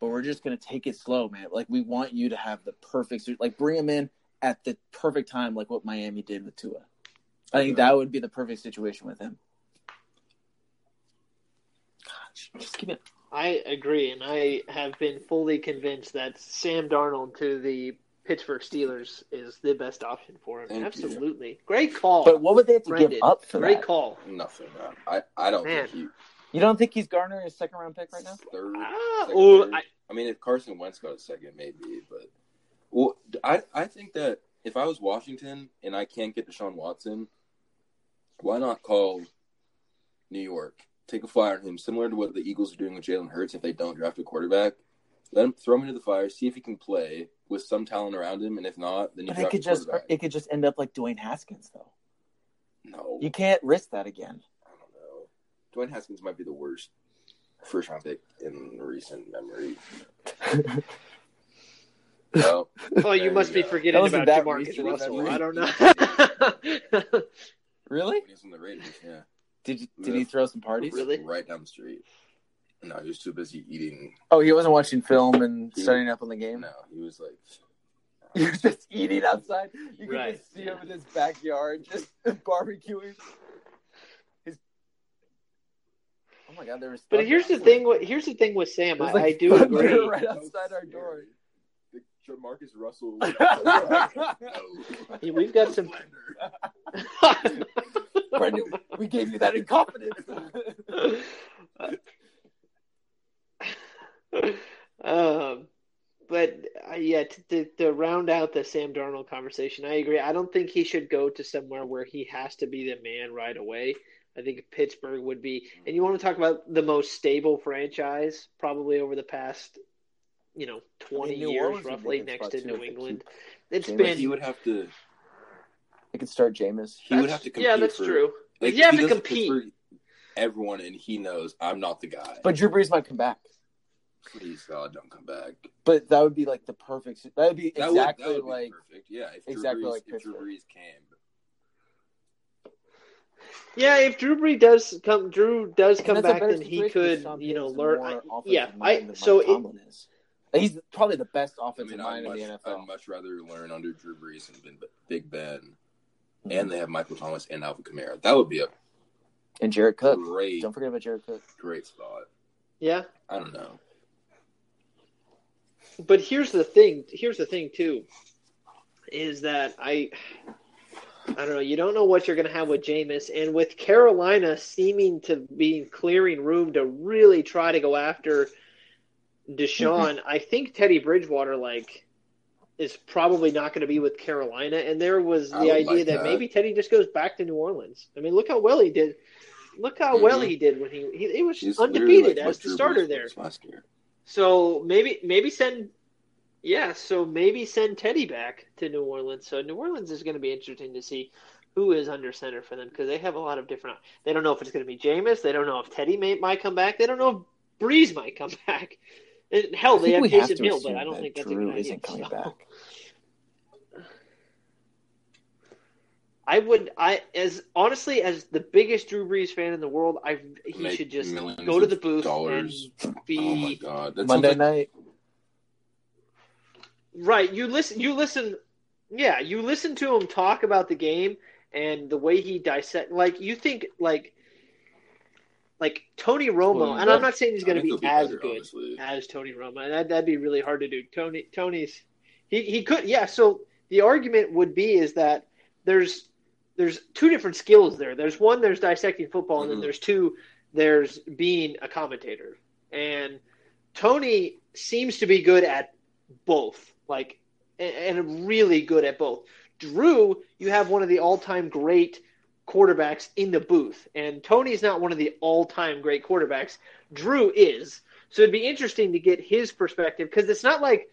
S2: but we're just gonna take it slow, man. Like we want you to have the perfect suit. Like bring him in at the perfect time, like what Miami did with Tua. I think that would be the perfect situation with him. Gosh, just give it.
S1: I agree, and I have been fully convinced that Sam Darnold to the Pittsburgh Steelers is the best option for him.
S3: Thank you.
S1: Absolutely, great call.
S2: But what would they have to
S1: Brendan,
S2: give up for
S1: great
S2: that?
S1: call.
S3: Nothing. man. I, I don't
S1: Man.
S3: think he.
S2: You don't think he's garnering a second round pick right now?
S3: Third.
S1: Ah,
S3: second,
S1: oh,
S3: third.
S1: I,
S3: I mean, if Carson Wentz got a second, maybe. But well, I I think that if I was Washington and I can't get Deshaun Watson, why not call New York, take a flyer on him, similar to what the Eagles are doing with Jalen Hurts if they don't draft a quarterback. Let him throw him into the fire, see if he can play with some talent around him, and if not, then you
S2: But it could
S3: a
S2: just it could just end up like Dwayne Haskins though.
S3: no,
S2: You can't risk that again.
S3: I don't know. Dwayne Haskins might be the worst first round pick in recent memory. No,
S1: oh, you
S3: There
S1: must
S3: you
S1: be
S3: go.
S1: forgetting about
S2: that
S1: JaMarcus Russell.
S2: was
S1: I don't know.
S2: Really?
S3: when he was in the Raiders, yeah.
S2: Did you, did he throw some parties?
S1: Really?
S3: Right down the street. No, he was too busy eating.
S2: Oh, he wasn't watching film and
S3: He-
S2: studying up on the game.
S3: No, he was like,
S2: He was just eating outside. You could
S1: Right.
S2: just see him in his backyard, just barbecuing. His... Oh my god, there was.
S1: but here's the
S2: outside.
S1: thing. with- Here's the thing with Sam.
S2: There's,
S1: I,
S2: like,
S1: I do
S2: thunder
S1: agree.
S2: right outside our door.
S3: scary." Marcus Russell.
S1: Yeah, We've got some.
S2: Brendan, we gave you that in confidence.
S1: um, but uh, yeah, to, to, to round out the Sam Darnold conversation, I agree. I don't think he should go to somewhere where he has to be the man right away. I think Pittsburgh would be, and you want to talk about the most stable franchise probably over the past, you know, twenty
S2: New
S1: years roughly
S2: be a good
S1: next to New England.
S2: keep
S1: It's
S2: Jameis.
S1: Been
S3: you would have to.
S2: They could start Jameis.
S3: He would have to compete.
S1: Yeah, that's
S3: for,
S1: true.
S3: Like,
S1: you have
S3: he
S1: to compete.
S3: Pittsburgh, Everyone, and he knows I'm not the guy.
S2: But Drew Brees might come back.
S3: please God, don't come back.
S2: But that would be like the perfect. That would be
S3: That
S2: exactly
S3: would, that would
S2: like.
S3: be perfect. Yeah, if
S2: exactly
S3: Brees,
S2: like
S3: if Drew Brees came.
S1: Yeah, if Drew Brees does come, Drew does come back, then he could, you know, learn. I, yeah, I so
S2: Mike
S1: it,
S2: He's probably the best
S3: I
S2: offensive
S3: I'd
S2: mind
S3: much,
S2: in the NFL.
S3: I'd much rather learn under Drew Brees and Big Ben,
S2: Mhm.
S3: and they have Michael Thomas and Alvin Kamara. That would be a
S2: And Jared Cook.
S3: great,
S2: Don't forget about Jared Cook.
S3: great spot.
S1: yeah.
S3: I don't know.
S1: But here's the thing. Here's the thing too, is that I, I don't know. You don't know what you're going to have with Jameis, and with Carolina seeming to be clearing room to really try to go after Deshaun. I think Teddy Bridgewater like is probably not going to be with Carolina, and there was the idea
S3: like
S1: that,
S3: that.
S1: maybe Teddy just goes back to New Orleans. I mean, look how well he did. Look how well
S3: Mhm.
S1: he did when he he, he was
S3: He's
S1: undefeated
S3: like
S1: as the starter there.
S3: was last year.
S1: So maybe maybe send yeah, so maybe send Teddy back to New Orleans. So New Orleans is going to be interesting to see. who is under center for them because they have a lot of different. They don't know if it's going to be Jameis. They don't know if Teddy may, might come back. They don't know if Brees might come back. And hell, they have
S2: we have
S1: Hill, but I don't think that's
S2: Drew
S1: a good idea.
S2: isn't coming
S1: So,
S2: back.
S1: I would, I as honestly as the biggest Drew Brees fan in the world, I he
S3: Make
S1: should just go to the booth
S3: dollars.
S1: and
S3: Oh my
S1: be
S3: god, that
S2: Monday
S3: like,
S2: night.
S1: right. You listen, you listen, yeah, you listen to him talk about the game and the way he dissect. Like you think, like, like Tony Romo,
S3: Well,
S1: and I'm not saying he's going to
S3: think
S1: be as
S3: better,
S1: good
S3: honestly.
S1: as Tony Romo. That that'd be really hard to do. Tony Tony's he he could yeah. So the argument would be is that there's there's two different skills there. There's one there's dissecting football, and then
S3: Mhm.
S1: there's two there's being a commentator. And Tony seems to be good at both, like and, and really good at both. Drew, you have one of the all-time great quarterbacks in the booth, and Tony's not one of the all-time great quarterbacks. Drew is. So it'd be interesting to get his perspective because it's not like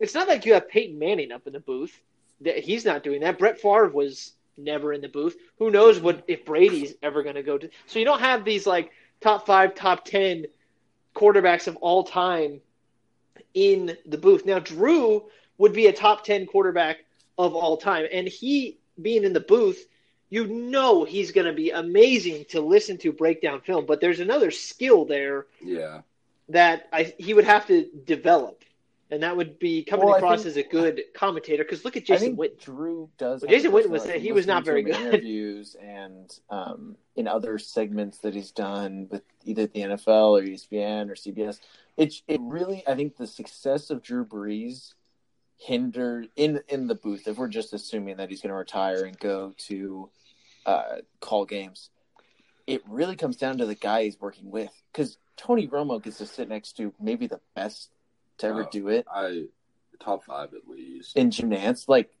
S1: it's not like you have Peyton Manning up in the booth. That- He's not doing that. Brett Favre was never in the booth. Who knows what if Brady's ever going to go to? So you don't have these like top five, top ten quarterbacks of all time in the booth. Now Drew would be a top ten quarterback of all time, and he being in the booth, you know he's going to be amazing to listen to breakdown film. But there's another skill there
S3: Yeah,
S1: that I he would have to develop, and that would be coming
S2: Well,
S1: across
S2: think-
S1: as a good commentator. Because look at Jason Witten.
S2: Drew does.
S1: Well, Jason Witten was-
S2: personality.
S1: he was not very good.
S2: Interviews and um, in other segments that he's done with either the NFL or ESPN or CBS, it it really I think the success of Drew Brees hindered in in the booth. If we're just assuming that he's going to retire and go to uh, call games, it really comes down to the guy he's working with. Because Tony Romo gets to sit next to maybe the best to ever
S3: Wow.
S2: do it
S3: I top five at least.
S2: in Jim Nantz. Like,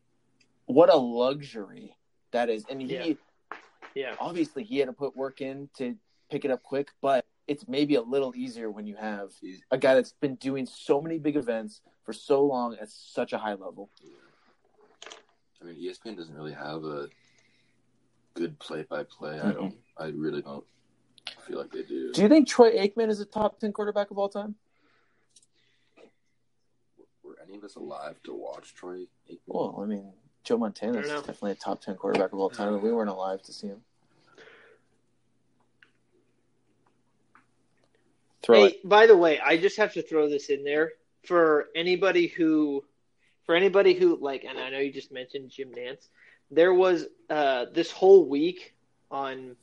S2: what a luxury that is. And he
S1: Yeah. Yeah,
S2: obviously he had to put work in to pick it up quick, but it's maybe a little easier when you have
S3: He's-
S2: a guy that's been doing so many big events for so long at such a high level.
S3: I mean, ESPN doesn't really have a good play-by-play. I don't. I really don't feel like they do.
S2: Do you think Troy Aikman is a top ten quarterback of all time?
S3: Were any of us alive to watch Troy? Aikman?
S2: Well, I mean, Joe Montana is definitely a top ten quarterback of all time, and we weren't alive to see him. Throw
S1: hey,
S2: it.
S1: by the way, I just have to throw this in there for anybody who, for anybody who like, and I know you just mentioned Jim Nantz. There was uh, this whole week on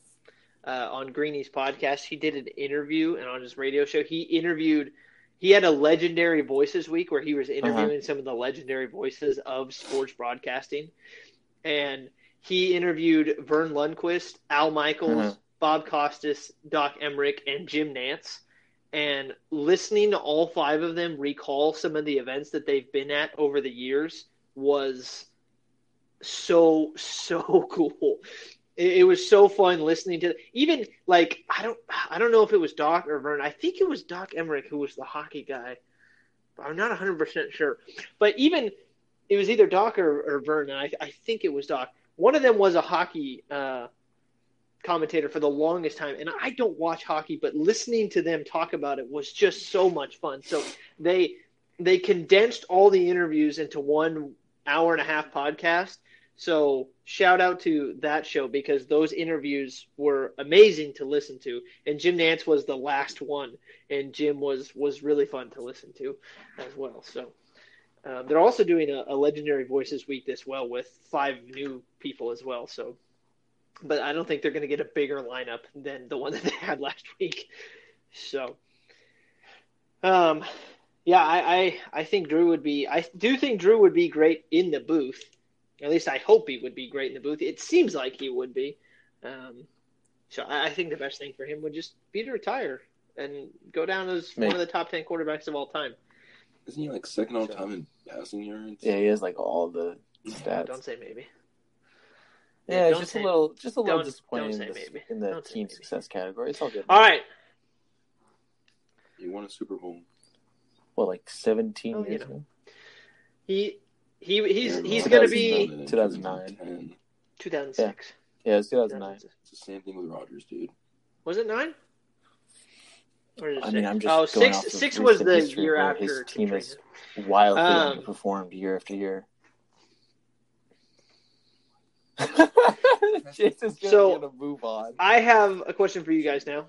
S1: uh, on Greeny's podcast. He did an interview, and on his radio show, he interviewed. He had a legendary voices week where he was interviewing some of the legendary voices of sports broadcasting, and he interviewed Verne Lundquist, Al Michaels,
S2: Mhm.
S1: Bob Costas, Doc Emrick, and Jim Nantz. And listening to all five of them recall some of the events that they've been at over the years was so so cool. It, it was so fun listening to even like I don't I don't know if it was Doc or Vern. I think it was Doc Emrick who was the hockey guy. I'm not 100 percent sure. But even it was either Doc or, or Vern, and I, I think it was Doc. One of them was a hockey uh, commentator for the longest time, and I don't watch hockey, but listening to them talk about it was just so much fun. So they they condensed all the interviews into one hour and a half podcast. So shout out to that show because those interviews were amazing to listen to, and Jim Nantz was the last one, and Jim was was really fun to listen to as well. So. Um, they're also doing a, a Legendary Voices week this well with five new people as well. So, but I don't think they're going to get a bigger lineup than the one that they had last week. So, um, yeah, I, I I think Drew would be. I do think Drew would be great in the booth. At least I hope he would be great in the booth. It seems like he would be. Um, so I, I think the best thing for him would just be to retire and go down as
S2: Me.
S1: one of the top ten quarterbacks of all time.
S3: Isn't he like second all time in passing yards?
S2: Yeah, he has like all the stats.
S1: Don't say maybe.
S2: Yeah, it's
S1: Don't
S2: just
S1: say-
S2: a little, just a little disappointing in, this- in the
S1: Don't
S2: team
S1: maybe.
S2: success category. It's all good.
S1: All right.
S3: He won a Super Bowl.
S2: What, like seventeen
S1: Oh, you
S2: years
S1: know.
S2: ago?
S1: He he he's
S3: Yeah,
S1: he's gonna be
S2: 2009,
S1: 2006.
S2: Yeah, it's 2009.
S3: It's the same thing with Rodgers, dude.
S1: Was it nine? Or is it
S2: I mean. I'm just
S1: oh,
S2: going
S1: six. Six was the year after.
S2: his team
S1: Katrina.
S2: is wildly
S1: Um,
S2: underperformed year after year. Jason's gonna,
S1: So-
S2: move on.
S1: I have a question for you guys now.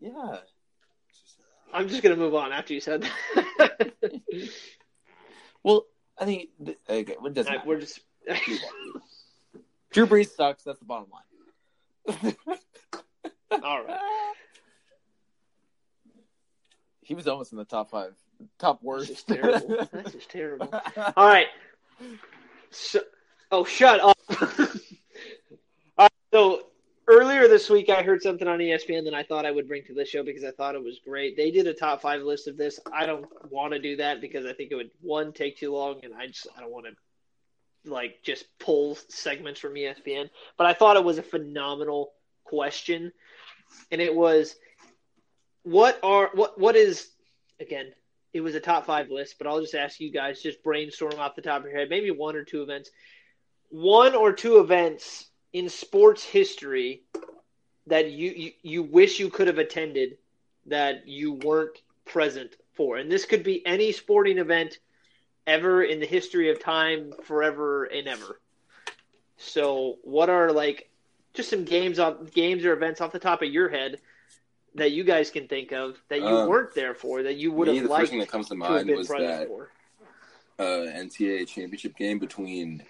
S2: Yeah.
S1: I'm just gonna move on after you said that.
S2: Well, I think okay, what does
S1: All right, we're just.
S2: Drew Brees sucks. That's the bottom line.
S1: All right.
S2: He was almost in the top five, top
S1: That's
S2: worst.
S1: just terrible. That's just terrible. All right. So, oh, shut up. All right, so earlier this week, I heard something on ESPN that I thought I would bring to this show because I thought it was great. They did a top five list of this. I don't want to do that because I think it would one take too long, and I just I don't want to like just pull segments from ESPN. But I thought it was a phenomenal question, and it was what are what what is again it was a top five list, but I'll just ask you guys, just brainstorm off the top of your head, maybe one or two events, one or two events in sports history that you you, you wish you could have attended that you weren't present for, and this could be any sporting event ever in the history of time, forever and ever. So, what are like just some games off games or events off the top of your head that you guys can think of that you
S3: Um,
S1: weren't there for that you would
S3: Me,
S1: have
S3: the first thing that comes to
S1: to
S3: mind
S1: been
S3: was that uh, NCAA championship game between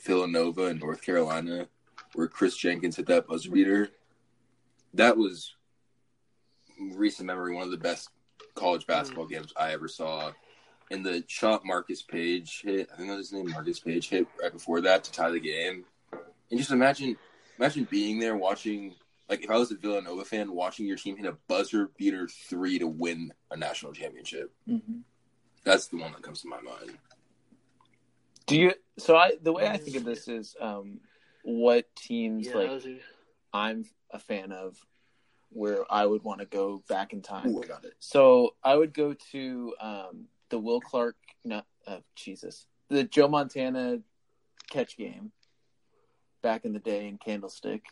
S3: Villanova and North Carolina, where Chris Jenkins hit that buzzer beater. That was recent memory, one of the best college basketball games I ever saw. And the shot Marcus Paige hit, I think that was his name, Marcus Paige hit right before that to tie the game. And just imagine, imagine being there watching, like if I was a Villanova fan, watching your team hit a buzzer beater three to win a national championship.
S2: Mhm.
S3: That's the one that comes to my mind.
S2: Do you? So I, the way I think of this is, um, what teams
S1: Yeah,
S2: like
S1: those are-
S2: I'm a fan of, where I would want to go back in time.
S3: Ooh, I got it.
S2: So I would go to um, the Will Clark, not uh, Jesus, the Joe Montana catch game back in the day in Candlestick.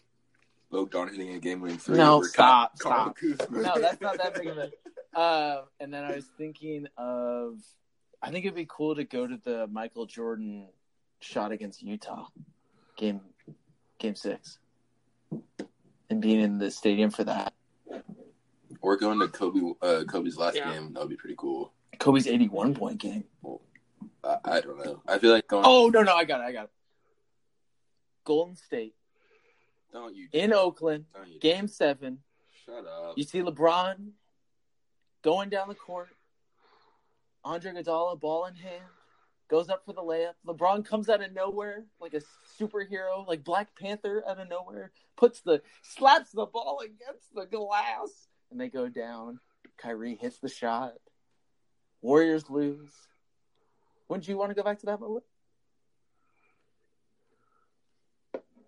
S3: Bogdan hitting a game winning three.
S2: No, stop,
S3: Carl
S2: stop.
S3: Kuzma.
S2: No, that's not that big of a. Uh, and then I was thinking of, I think it'd be cool to go to the Michael Jordan shot against Utah game, game six, and being in the stadium for that.
S3: Or going to Kobe, uh, Kobe's last
S1: Yeah.
S3: game. That would be pretty cool.
S2: Kobe's eighty-one point game.
S3: I, I don't know. I feel like going.
S2: Oh no, no, I got it, I got it. Golden State
S3: don't you?
S2: in Oakland,
S3: Don't you?
S2: game seven.
S3: Shut up.
S2: You see LeBron going down the court. Andre Iguodala, ball in hand, goes up for the layup. LeBron comes out of nowhere like a superhero, like Black Panther out of nowhere. Puts the slaps the ball against the glass, and they go down. Kyrie hits the shot. Warriors lose. Wouldn't you want to go back to that moment?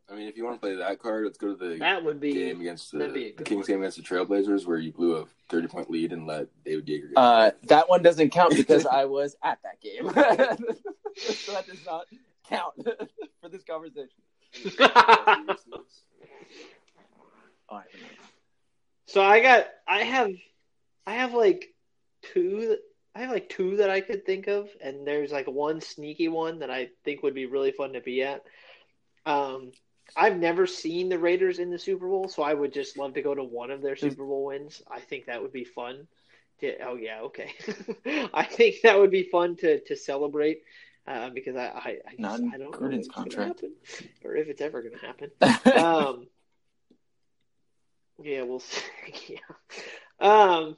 S3: I mean, if you want to play that card, let's go to the
S1: that would be
S3: game against the,
S1: be
S3: the Kings game against the Trailblazers, where you blew a thirty-point lead and let David Yeager. Get
S2: Uh, that one doesn't count because I was at that game. so that does not count for this conversation. All right.
S1: So I got I have I have like two I have like two that I could think of and there's like one sneaky one that I think would be really fun to be at. Um I've never seen the Raiders in the Super Bowl, so I would just love to go to one of their Super Bowl wins. I think that would be fun. To, oh yeah, okay. I think that would be fun to to celebrate uh, because I I, I, just,
S2: Not
S1: I don't know gonna
S2: contract.
S1: happen, or if it's ever going to happen um, yeah, we'll see. yeah. Um,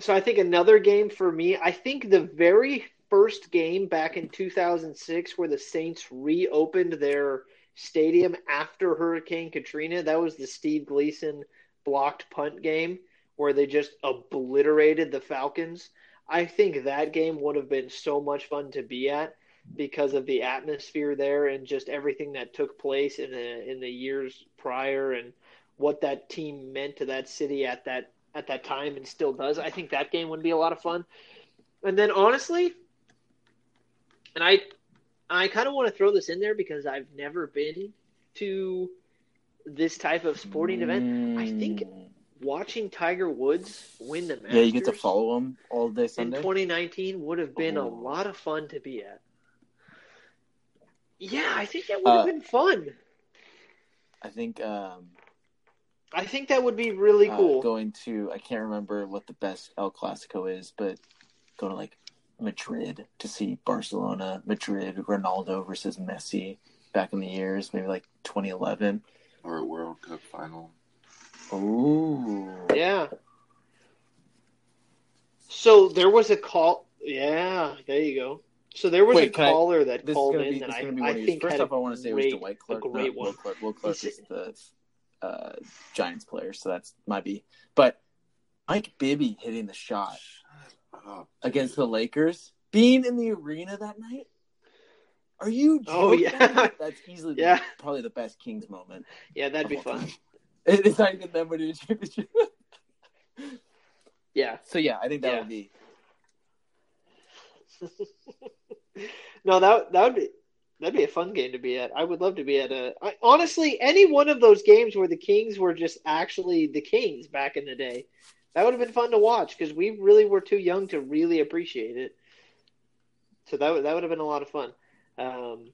S1: so I think another game for me, I think the very first game back in 2006 where the Saints reopened their stadium after Hurricane Katrina, that was the Steve Gleason blocked punt game where they just obliterated the Falcons. I think that game would have been so much fun to be at because of the atmosphere there and just everything that took place in the in the years prior and what that team meant to that city at that at that time and still does. I think that game would be a lot of fun. And then honestly, and I I kind of want to throw this in there because I've never been to this type of sporting event. I think
S2: Mm.
S1: watching Tiger Woods win the Masters
S2: Yeah, you get to follow him all day
S1: in
S2: Sunday.
S1: 2019 would have been a
S2: Oh.
S1: lot of fun to be at. Yeah, I think that would have
S2: Uh,
S1: been fun.
S2: I think um,
S1: I think that would be really
S2: uh,
S1: cool.
S2: going to I can't remember what the best El Clasico is, but going to like Madrid to see Barcelona, Madrid, Ronaldo versus Messi back in the years, maybe like 2011.
S3: Or a World Cup final.
S2: Ooh,
S1: Yeah. So there was a call. Yeah, there you go. So there was
S2: Wait,
S1: a
S2: can I-
S1: caller that called in
S2: be
S1: that I,
S2: gonna be
S1: I
S2: one of yours.
S1: think
S2: First
S1: had
S2: off, I want to say it was
S1: great-
S2: Dwight Clark,
S1: a great
S2: not Will
S1: one.
S2: Clark. Will Clark is the uh, Giants player, so that's might be. But Mike Bibby hitting the shot
S3: Up,
S2: against the Lakers, being in the arena that night. Are you?
S1: Oh, yeah.
S2: that's easily
S1: Yeah.
S2: probably the best Kings moment.
S1: Yeah, that'd be fun.
S2: time. It is not even them winning a championship.
S1: Yeah.
S2: so yeah, I think that
S1: Yeah.
S2: would be.
S1: no, that that would be that'd be a fun game to be at. I would love to be at a. I, honestly, any one of those games where the Kings were just actually the Kings back in the day, that would have been fun to watch because we really were too young to really appreciate it. So that would that would have been a lot of fun. Um,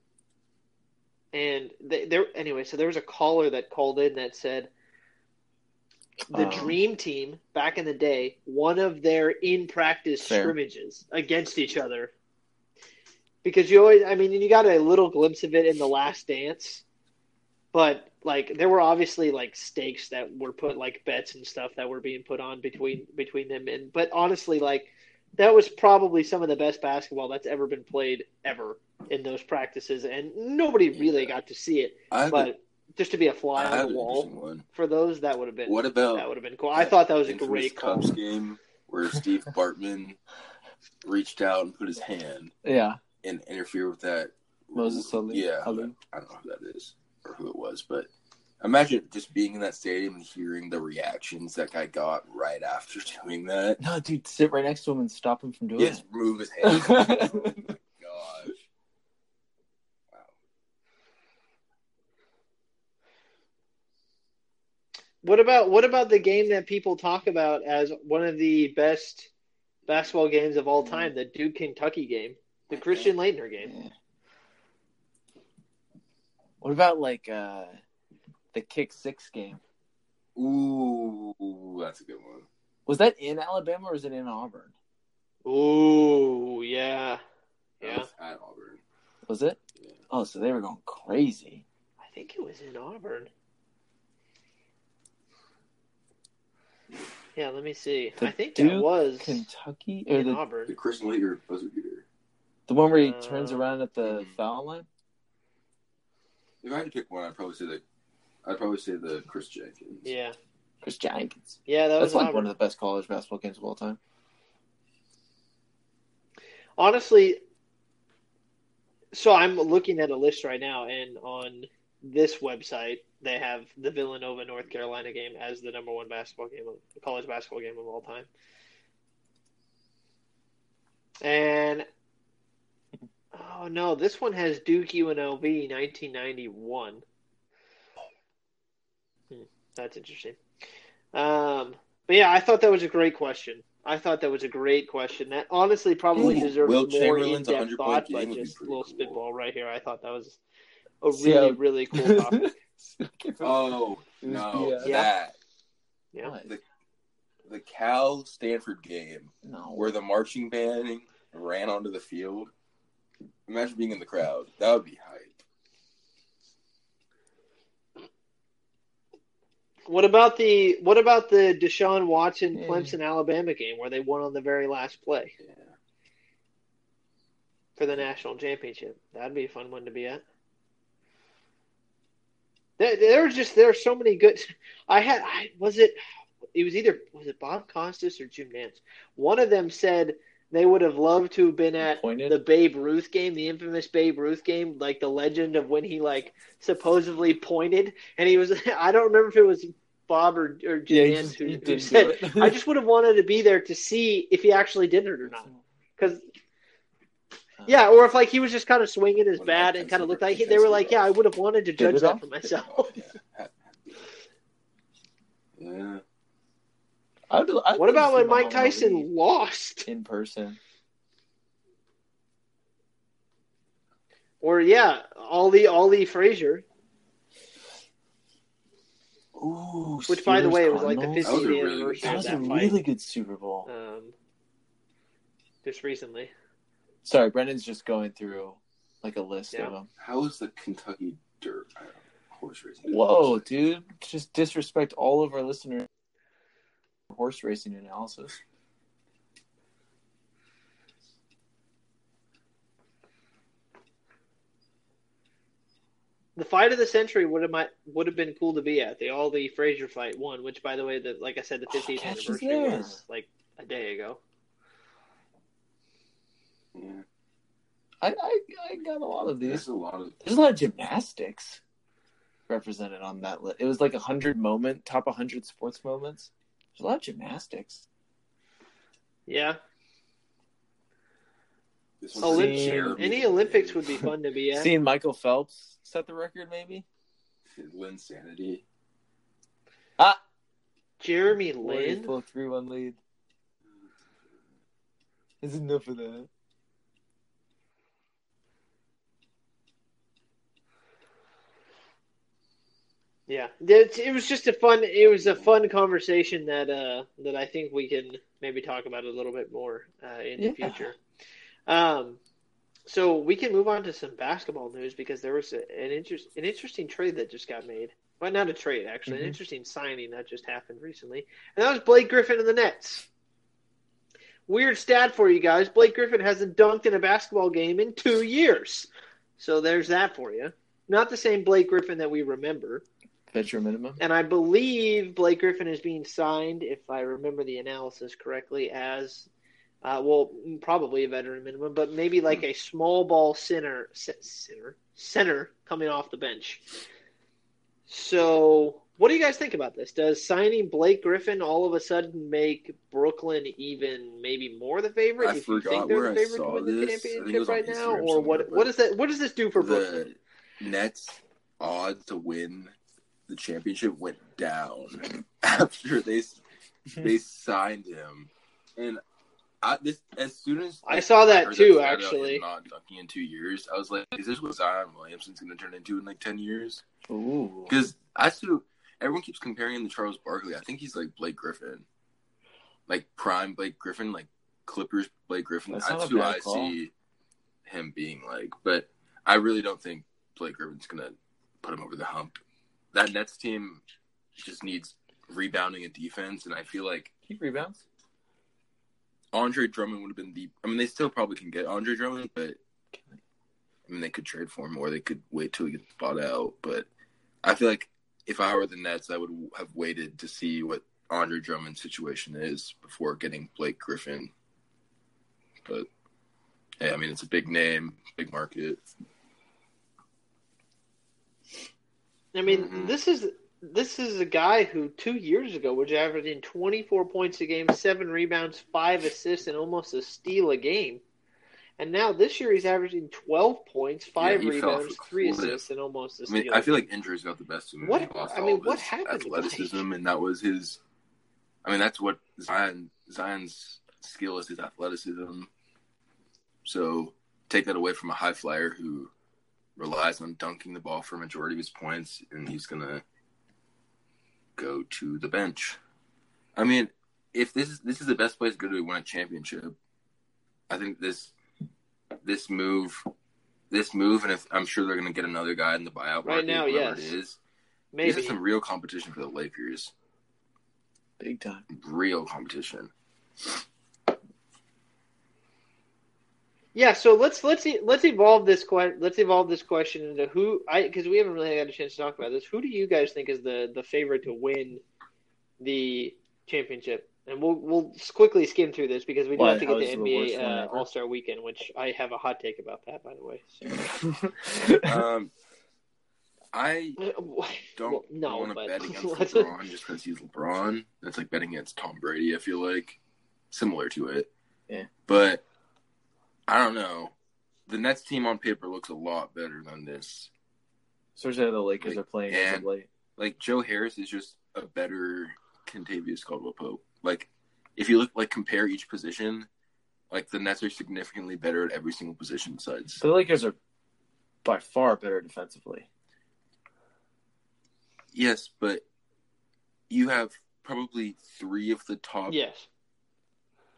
S1: and they, there anyway, so there was a caller that called in that said the
S2: Um,
S1: dream team back in the day, one of their in practice scrimmages against each other. Because you always, I mean, you got a little glimpse of it in the last dance, but like there were obviously like stakes that were put, like bets and stuff that were being put on between between them. And but honestly, like that was probably some of the best basketball that's ever been played ever in those practices, and nobody really got to see it.
S3: I have, a,
S1: But just to be a fly
S3: have
S1: on the wall
S3: one.
S1: for those, that would have been
S3: What about
S1: that would have been cool. I thought that was a
S3: infamous
S1: great call.
S3: Cubs game where Steve Bartman reached out and put his hand
S2: Yeah,
S3: and interfered with that.
S2: Moses Ali.
S3: Yeah, I don't know who that is or who it was, but imagine just being in that stadium and hearing the reactions that guy got right after doing that.
S2: No, dude, sit right next to him and stop him from doing
S3: Yes, move his hand. oh my gosh. Wow.
S1: What about what about the game that people talk about as one of the best basketball games of all time, the Duke Kentucky game, the Christian Laettner game?
S2: Yeah. What about like uh the kick six game?
S3: Ooh, that's a good one.
S2: Was that in Alabama or was it in Auburn?
S1: Ooh, yeah,
S3: That
S1: yeah.
S3: was At Auburn.
S2: Was it?
S3: Yeah.
S2: Oh, so they were going crazy.
S1: I think it was in Auburn. Yeah, let me see.
S2: The
S1: I think
S2: Duke
S1: that was
S2: Kentucky or
S1: in
S2: the
S3: The
S1: Auburn.
S3: Christian Laettner buzzer beater.
S2: the one where he
S1: Uh,
S2: turns around at the
S3: mhm.
S2: foul line?
S3: If I had to pick one, I'd probably say the I'd probably say the Chris Jenkins.
S1: Yeah,
S2: Chris Jenkins.
S1: yeah, that was
S2: That's like one of the best college basketball games of all time.
S1: honestly so i'm looking at a list right now and on this website they have the villanova north carolina game as the number one basketball game of college basketball game of all time and oh no this one has duke unlv 1991 hmm, that's interesting um, but yeah i thought that was a great question I thought that was a great question. That honestly probably
S3: Ooh,
S1: deserves
S3: Wilt
S1: more
S3: Chamberlain's
S1: in-depth thought, but
S3: game would be
S1: just a
S3: pretty
S1: little
S3: cool.
S1: spitball right here. I thought that was a really,
S2: how-
S1: really cool topic.
S3: Oh no,
S1: Yeah.
S3: that
S1: Yeah.
S2: What?
S3: the Cal Stanford game
S2: No.
S3: where the marching band ran onto the field. Imagine being in the crowd. That would be hype.
S1: What about the what about the Deshaun Watson
S2: Yeah.
S1: Clemson Alabama game where they won on the very last play
S3: Yeah.
S1: for the national championship? That'd be a fun one to be at. There, there was just there are so many good. I had I was it it was either was it Bob Costas or Jim Nantz. One of them said they would have loved to have been at
S2: Pointed?
S1: the Babe Ruth game, the infamous Babe Ruth game, like the legend of when he like supposedly pointed, and he was I don't remember if it was Bob or, or Jim
S2: Yeah, he just-
S1: who,
S2: he
S1: who
S2: didn't
S1: said. I just would have wanted to be there to see if he actually did it or not, because uh, yeah, or if like he was just kind of swinging his bat and kind of looked like he, they were like, yeah, I would have wanted to judge that for myself.
S3: Oh, yeah. Had- had to Yeah.
S2: I'd, I'd
S1: What about when Mike Tyson lost?
S2: in person?
S1: Or yeah, Ali Ali Frazier,
S2: Ooh,
S1: which by the
S2: Steelers
S1: way was like the
S2: Cardinals?
S1: 50th
S3: That was a really good
S2: That
S1: of
S2: was a
S1: fight.
S2: really good Super Bowl.
S1: Um, just recently.
S2: Sorry, Brendan's just going through like a list
S1: Yeah.
S2: of them.
S3: How is the Kentucky Dirt I don't know, horse racing?
S2: Whoa, dude! Just disrespect all of our listeners. Horse racing analysis.
S1: The fight of the century would have might, would have been cool to be at the all the Frazier fight one, which by the way, the like I said, the
S2: Oh,
S1: 50th
S2: catch is
S1: anniversary
S2: there.
S1: was like a day ago.
S3: Yeah.
S2: I, I I got a lot of
S3: There's
S2: these.
S3: a lot of
S2: There's a lot of gymnastics represented on that list. It was like a hundred moment, top hundred sports moments. There's a lot of gymnastics.
S1: Yeah,
S3: this
S2: Olymp-
S3: one's
S1: Olympics.
S3: Jeremy
S1: Any Olympics would be fun to be at.
S2: Seeing Michael Phelps set the record, maybe.
S3: Linsanity.
S2: Ah,
S1: Jeremy
S2: Warriors
S1: Lin.
S2: pull three-one lead. There's enough of that.
S1: Yeah, it, it was just a fun. It was a fun conversation that uh that I think we can maybe talk about a little bit more uh, in the future. Um, so we can move on to some basketball news because there was a, an interest an interesting trade that just got made. Well, not a trade actually, an
S2: Mhm.
S1: interesting signing that just happened recently, and that was Blake Griffin of the Nets. Weird stat for you guys: Blake Griffin hasn't dunked in a basketball game in two years. So there's that for you. Not the same Blake Griffin that we remember.
S2: Veteran minimum.
S1: And I believe Blake Griffin is being signed, if I remember the analysis correctly, as uh, well, probably a veteran minimum, but maybe like a small ball center, center, center coming off the bench. So, what do you guys think about this? Does signing Blake Griffin all of a sudden make Brooklyn even maybe more the favorite?
S3: I
S1: if you
S3: forgot
S1: think they're
S3: where
S1: the
S3: I
S1: favorite to
S3: saw
S1: win the
S3: this. I
S1: championship
S3: was on
S1: right now,
S3: Instagram
S1: or what? What does that? What does this do for Brooklyn?
S3: The Nets odds to win the championship went down after they hmm. they signed him, and I, this as soon as
S1: I saw that too,
S3: him
S1: actually.
S3: Not dunking in two years, I was like, "Is this what Zion Williamson's going to turn into in like ten years?" Because I still everyone keeps comparing him to Charles Barkley. I think he's like Blake Griffin, like prime Blake Griffin, like Clippers Blake Griffin.
S2: That's
S3: That's, who I
S2: call.
S3: see him being like. But I really don't think Blake Griffin's gonna put him over the hump. That Nets team just needs rebounding and defense, and I feel like
S2: He rebounds.
S3: Andre Drummond would have been the. I mean, they still probably can get Andre Drummond, but I mean, they could trade for him or they could wait till he gets bought out. But I feel like if I were the Nets, I would have waited to see what Andre Drummond's situation is before getting Blake Griffin. But hey, I mean, it's a big name, big market.
S1: I mean,
S3: Mhm.
S1: this is this is a guy who two years ago was averaging 24 points a game, seven rebounds, five assists, and almost a steal a game. And now this year he's averaging 12 points, five
S3: off
S1: rebounds, three assists, and almost a steal.
S3: I mean, I feel like injuries got the best of him.
S1: What- I mean, what happened to
S3: Athleticism, and that was his. I mean, that's what Zion Zion's skill is his athleticism. So take that away from a high flyer who relies on dunking the ball for a majority of his points, and he's gonna go to the bench. I mean, if this is this is the best place to go to win a championship, I think this this move, this move, and if I'm sure they're gonna get another guy in the buyout
S1: Right
S3: market,
S1: now,
S3: whoever
S1: yes.
S3: it is.
S1: maybe.
S3: This is some real competition for the Lakers.
S2: Big time.
S3: Real competition.
S1: Yeah, so let's let's e- let's evolve this que- let's evolve this question into who I because we haven't really had a chance to talk about this. Who do you guys think is the the favorite to win the championship? And we'll we'll quickly skim through this because we do
S2: Why,
S1: have to get
S2: how
S1: to
S2: is it the
S1: NBA uh. All Star Weekend, which I have a hot take about that, by the way. So.
S3: Um, I don't
S1: no,
S3: want to
S1: but
S3: bet against LeBron just because he's LeBron. That's like betting against Tom Brady. I feel like similar to it.
S2: Yeah.
S3: But I don't know. The Nets team on paper looks a lot better than this.
S2: Especially how the Lakers
S3: Like,
S2: are playing as of
S3: and-
S2: late.
S3: Like Joe Harris is just a better Kentavious Caldwell Pope. Like, if you look like compare each position, like the Nets are significantly better at every single position besides.
S2: The Lakers are by far better defensively.
S3: Yes, but you have probably three of the top
S1: Yes.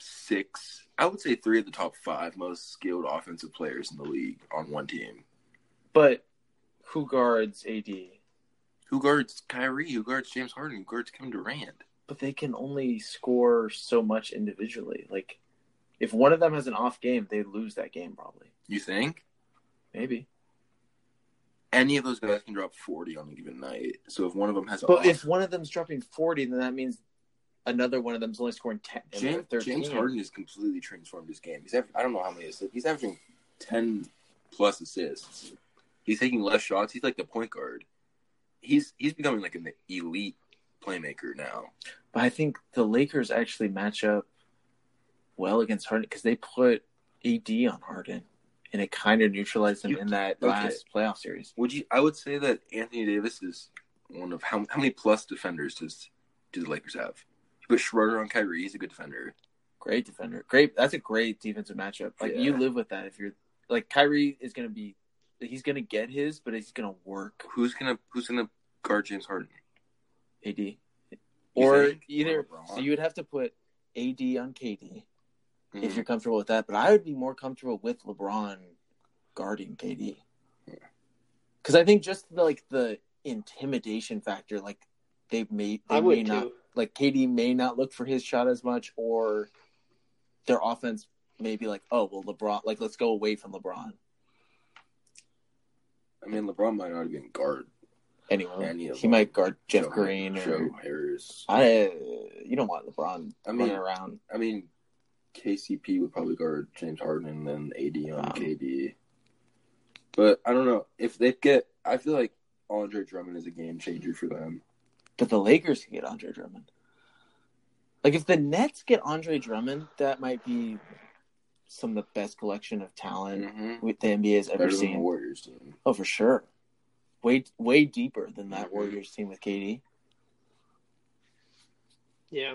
S3: Six. I would say three of the top five most skilled offensive players in the league on one team.
S2: But who guards AD?
S3: Who guards Kyrie? Who guards James Harden? Who guards Kevin Durant?
S2: But they can only score so much individually. Like, if one of them has an off game, they lose that game probably.
S3: You think
S2: Maybe.
S3: any of those guys can drop forty on a given night? So if one of them has,
S2: But
S3: off,
S2: if one of them's dropping 40, then that means another one of them's only scoring 10. and
S3: James,
S2: they're 13.
S3: James Harden has completely transformed his game. He's I don't know how many assists. He's averaging ten plus assists. He's taking less shots. He's like the point guard. He's he's becoming like an elite playmaker now.
S2: But I think the Lakers actually match up well against Harden because they put AD on Harden, and it kind of neutralized him
S3: You-
S2: in that
S3: okay.
S2: last playoff series.
S3: Would you? I would say that Anthony Davis is one of how how many plus defenders does do the Lakers have? You put Schroeder on Kyrie. He's a good defender.
S2: Great defender. Great. That's a great defensive matchup. Like you live with that if you're like Kyrie is going to be. He's going to get his, but he's going to work
S3: Who's gonna Who's gonna guard James Harden?
S2: AD.
S3: You
S2: or either so you would have to put AD on KD
S3: Mhm.
S2: if you're comfortable with that. But I would be more comfortable with LeBron guarding KD because I think just the, like the intimidation factor, like they may they
S1: I
S2: may
S1: would
S2: not
S1: too.
S2: Like KD may not look for his shot as much, or their offense may be like, oh well, LeBron, like let's go away from LeBron.
S3: I mean, LeBron might not even guard
S2: Anyway,
S3: Any of
S2: he might guard Jeff
S3: Joe-
S2: Green or
S3: Joe Harris.
S2: I. You don't want LeBron
S3: I mean-
S2: running around.
S3: I mean, KCP would probably guard James Harden and then AD on
S2: Um,
S3: KD. But I don't know if they get. I feel like Andre Drummond is a game changer for them.
S2: But the Lakers can get Andre Drummond. Like if the Nets get Andre Drummond, that might be some of the best collection of talent
S3: Mm-hmm.
S2: with the NBA has ever
S3: Better than the
S2: seen.
S3: Warriors team.
S2: Oh, for sure. Way way deeper than that
S3: Mhm.
S2: Warriors team with KD.
S1: Yeah.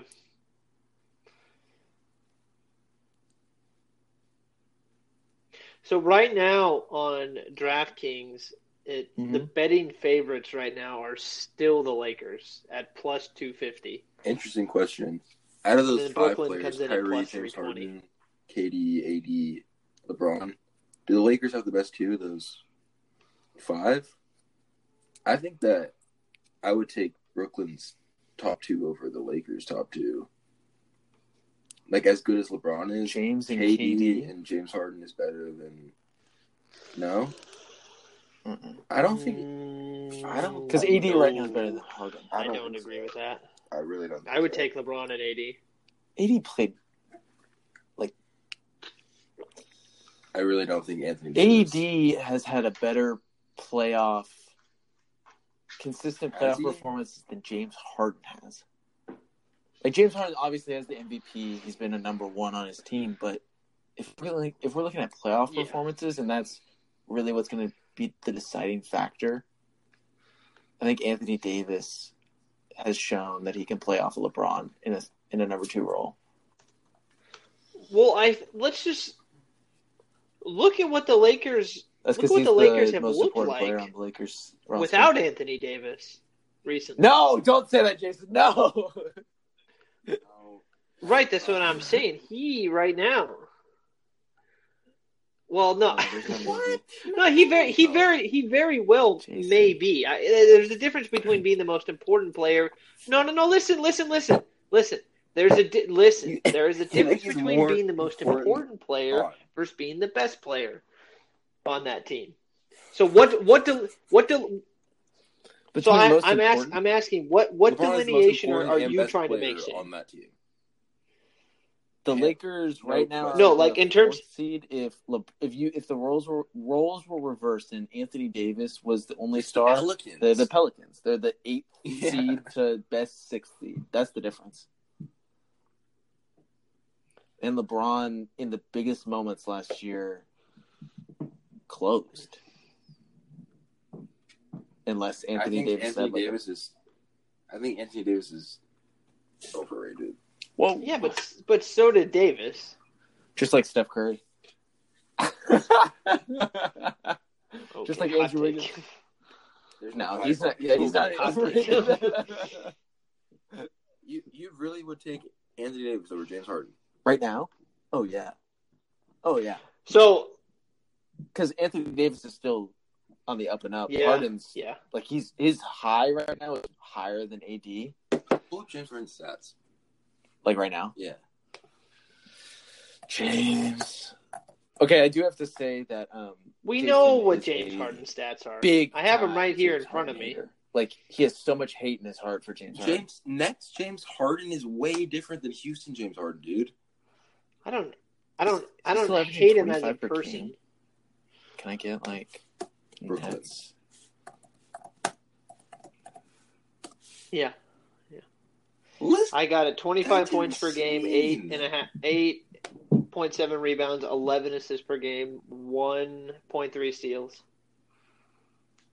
S1: So right now on DraftKings, it, the
S2: Mhm.
S1: betting favorites right now are still the Lakers at plus two fifty.
S3: Interesting question. Out of those
S1: then
S3: five
S1: Brooklyn
S3: players,
S1: comes in at
S3: Kyrie, James Harden, KD, AD, LeBron, do the Lakers have the best two of those five? I think that I would take Brooklyn's top two over the Lakers' top two. Like as good as LeBron is,
S2: James and
S3: KD,
S2: KD.
S3: and James Harden is better than. No,
S2: Mm-mm.
S3: I don't think.
S1: Mm,
S3: I don't-
S2: Because AD right now is better than Harden.
S1: I
S3: don't
S1: don't agree
S3: so.
S1: with that.
S3: I really don't.
S1: I would
S3: think
S1: take LeBron at eighty.
S2: AD played. Like.
S3: I really don't think Anthony. Davis-
S2: AD has had a better playoff, consistent
S3: Has
S2: playoff
S3: he?
S2: performances than James Harden has. Like James Harden obviously has the MVP. He's been a number one on his team, but if we're like, if we're looking at playoff
S1: Yeah.
S2: performances, and that's really what's going to be the deciding factor, I think Anthony Davis has shown that he can play off of LeBron in a in a number two role.
S1: Well, I let's just look at what the Lakers
S2: That's
S1: Look what the Lakers
S2: the
S1: have looked like
S2: on the Lakers
S1: without Anthony Davis recently.
S2: No, don't say that, Jason. No.
S3: No.
S1: Right, that's what I'm saying. He right now. Well, no,
S2: oh,
S3: What?
S1: no, he very, he very, he very well
S2: Jason.
S1: may be. I, there's a difference between hmm. being the most important player. No, no, no. Listen, listen, listen, listen. There's a di- listen. There is a difference between being the most
S3: important
S1: important player
S3: on.
S1: versus being the best player on that team. So what? What do? What do? So
S2: Between
S1: I, I'm asking. I'm asking. What? What
S3: LeBron is the most
S1: delineation are, are you trying to make?
S3: On that team?
S2: The. Lakers right now.
S1: No, like, in terms-
S2: seed. If if you if the roles were roles were reversed and Anthony Davis was the only star,
S3: Pelicans.
S2: they're the Pelicans. They're the eighth
S3: Yeah.
S2: seed to best sixth seed. That's the difference. And LeBron, in the biggest moments last year, closed. Unless Anthony Davis
S3: Anthony
S2: said, like,
S3: Davis is. I think Anthony Davis is overrated.
S2: Whoa.
S1: Yeah, but but so did Davis.
S2: just like Steph Curry. Just like
S1: hot
S2: Andrew
S1: take.
S2: Wiggins.
S3: There's
S2: no, he's not. Yeah, he's not.
S1: Hot take.
S3: You you really would take Anthony Davis over James Harden?
S2: right now. Oh yeah. Oh yeah.
S1: So
S2: Because Anthony Davis is still on the up and up.
S1: Yeah.
S2: Harden's
S1: yeah,
S2: like he's his high right now is higher than AD.
S3: Pull up James Harden's stats.
S2: Like right now.
S3: Yeah.
S2: James. Okay, I do have to say that um
S1: we
S2: Jason
S1: know what James
S2: a
S1: Harden's stats are.
S2: big.
S1: I have him right here in
S2: James
S1: front of me.
S2: hater. Like he has so much hate in his heart for James Harden.
S3: James next James Harden is way different than Houston James Harden, dude.
S1: I don't, I don't, I don't hate him as a person.
S2: game. Can I get like
S3: Brooklyn.
S2: Nets?
S1: Yeah,
S3: Listen,
S1: I got it. Twenty-five
S3: That's
S1: points per game, eight
S3: insane.
S1: and a half, eight point seven rebounds, eleven assists per game, one point three steals.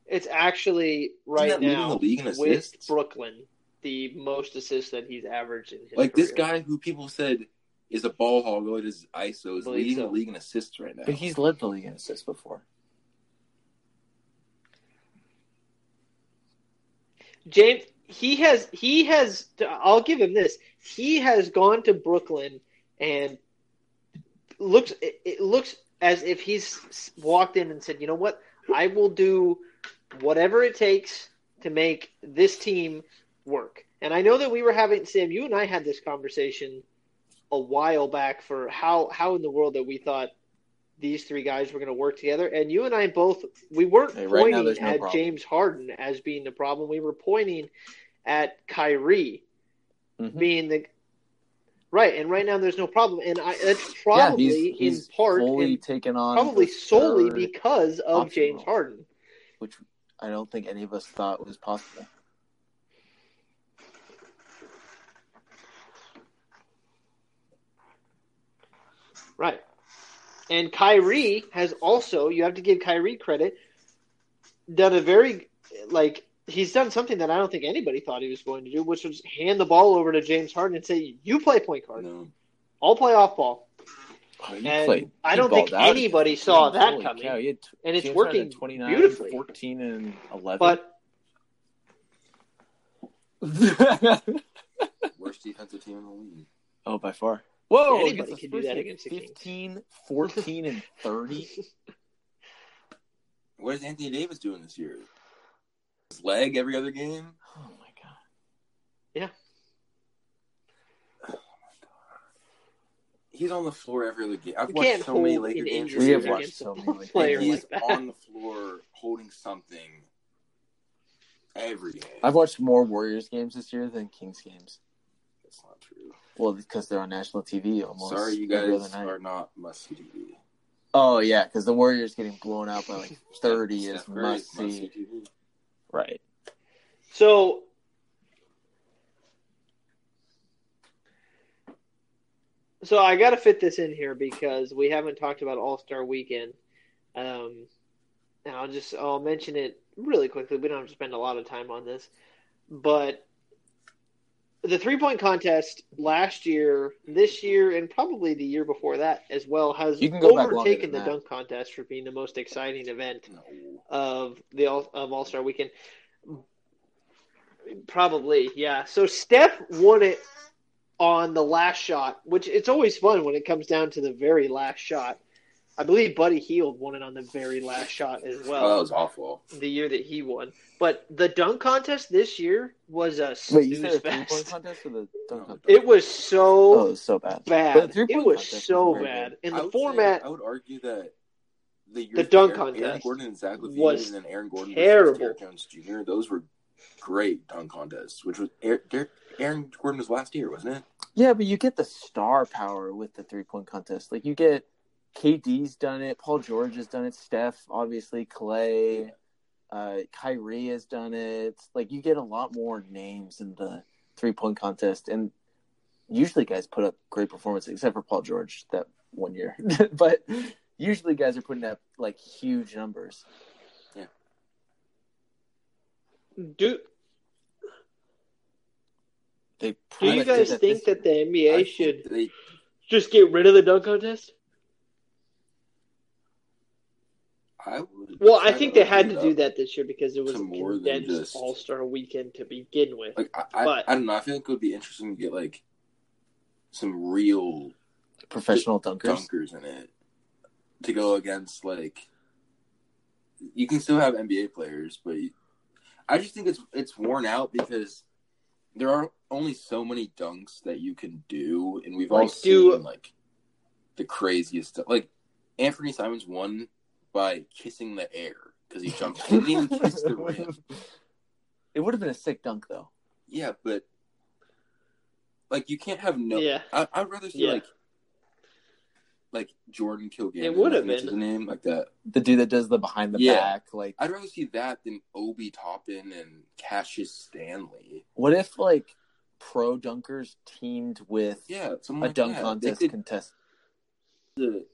S1: It's actually right now
S3: the
S1: with? Brooklyn the most assists that he's averaged in his
S3: like this guy who people said is a ball hog, oh, it is ISO, is
S1: Believe
S3: leading
S1: so.
S3: the league in assists right now.
S2: But he's led the league in assists before.
S1: James, he has he has. I'll give him this. He has gone to Brooklyn and looks. It, looks as if he's walked in and said, "You know what? I will do whatever it takes to make this team work." And I know that we were having Sam. You and I had this conversation a while back for how how in the world that we thought these three guys were going to work together. And you and I both we weren't
S2: Hey, right
S1: pointing
S2: no
S1: at
S2: problem.
S1: James Harden as being the problem. We were pointing at Kyrie
S2: Mhm.
S1: being the right. And right now there's no problem. And I that's
S2: Yeah,
S1: probably
S2: he's, he's
S1: in part
S2: fully taken on
S1: probably solely because of James
S2: role.
S1: Harden.
S2: which I don't think any of us thought was possible.
S1: Right. And Kyrie has also, you have to give Kyrie credit, done a very, like, he's done something that I don't think anybody thought he was going to do, which was hand the ball over to James Harden and say, you play point guard.
S3: No.
S1: I'll play off ball.
S2: Oh,
S1: And
S2: played-
S1: I don't think
S2: balled out
S1: anybody saw
S2: the
S1: that
S2: Holy
S1: coming.
S2: cow, t-
S1: And it's
S2: James
S1: working
S2: 29,
S1: beautifully.
S2: 14 and 11.
S1: But
S3: Worst defensive team in the league.
S2: oh, by far. Whoa,
S1: Anybody can do that
S2: he
S1: against the Kings.
S2: 15, 14, and 30.
S3: What is Anthony Davis doing this year? His leg every other game?
S2: Oh my god. Yeah.
S3: He's on the floor every other game. I've
S1: You
S3: watched so many
S1: hold
S3: Laker games.
S2: We have watched so many Laker games.
S3: he's
S1: like
S3: on the floor holding something every game.
S2: I've watched more Warriors games this year than Kings games.
S3: That's not true.
S2: Well, because they're on national TV almost.
S3: Sorry, you guys are not must see TV.
S2: Oh yeah, because the Warriors getting blown out by like thirty is must
S3: must-see. TV.
S2: Right.
S1: So So I got to fit this in here because we haven't talked about All Star Weekend, um, and I'll just I'll mention it really quickly. We don't have to spend a lot of time on this, but the three point contest last year, this year, and probably the year before that as well has
S2: You can go
S1: overtaken the
S2: that.
S1: dunk contest for being the most exciting event
S3: No.
S1: of the of All Star Weekend. Probably, yeah. So Steph won it on the last shot, which it's always fun when it comes down to the very last shot. I believe Buddy Hield won it on the very last shot as oh, well.
S3: Oh, that was awful.
S1: the year that he won. But the dunk contest this year was a
S2: Wait, you said a three point contest or the dunk contest?
S1: It was so
S2: oh, it was so bad. The
S1: bad.
S2: three-point
S1: It was so
S2: very
S1: bad.
S2: good.
S1: And
S3: I
S1: the
S3: say-
S1: format
S3: I would argue that the, years
S1: The dunk
S3: Aaron, Aaron
S1: contest
S3: Gordon and Zach LaVine
S1: was
S3: and then Aaron Gordon
S1: terrible.
S3: versus Derrick Jones Jr. Those were great dunk contests. Which was Aaron, Derrick- Aaron Gordon was last year, wasn't it?
S2: Yeah, but you get the star power with the three point contest. Like you get KD's done it, Paul George has done it, Steph, obviously, Clay, uh, Kyrie has done it. Like you get a lot more names in the three point contest, and usually guys put up great performances, except for Paul George that one year. but usually guys are putting up like huge numbers. Yeah.
S1: Do
S2: They
S1: Do you guys
S2: that
S1: think
S2: this
S1: that the
S3: I
S1: NBA
S3: think
S1: should
S3: they
S1: just get rid of the dunk contest?
S3: I would
S1: Well, I think they had to do that this year because it was
S3: more than
S1: condensed
S3: just-
S1: All Star weekend to begin with.
S3: Like I, I,
S1: But-
S3: I don't know. I feel like it would be interesting to get like some real
S2: professional dunkers.
S3: dunkers in it to go against like you can still have NBA players, but you, I just think it's it's worn out because there are only so many dunks that you can do, and we've all
S1: Like, do-
S3: seen like the craziest stuff. Like Anfernee Simons won by kissing the air because he jumped. He didn't even kiss the rim.
S2: It would have been a sick dunk though.
S3: Yeah, but like you can't have no.
S1: Yeah.
S3: I, I'd rather see
S1: Yeah.
S3: like like Jordan Kilganon.
S1: It would have
S3: think that's
S1: been.
S3: his name like that.
S2: The dude that does the behind the
S3: Yeah.
S2: back, like
S3: I'd rather see that than Obi Toppin and Cassius Stanley.
S2: what if like pro dunkers teamed with
S3: Yeah,
S2: a
S3: like
S2: dunk
S3: that.
S2: contest
S3: They could
S2: contest?
S3: the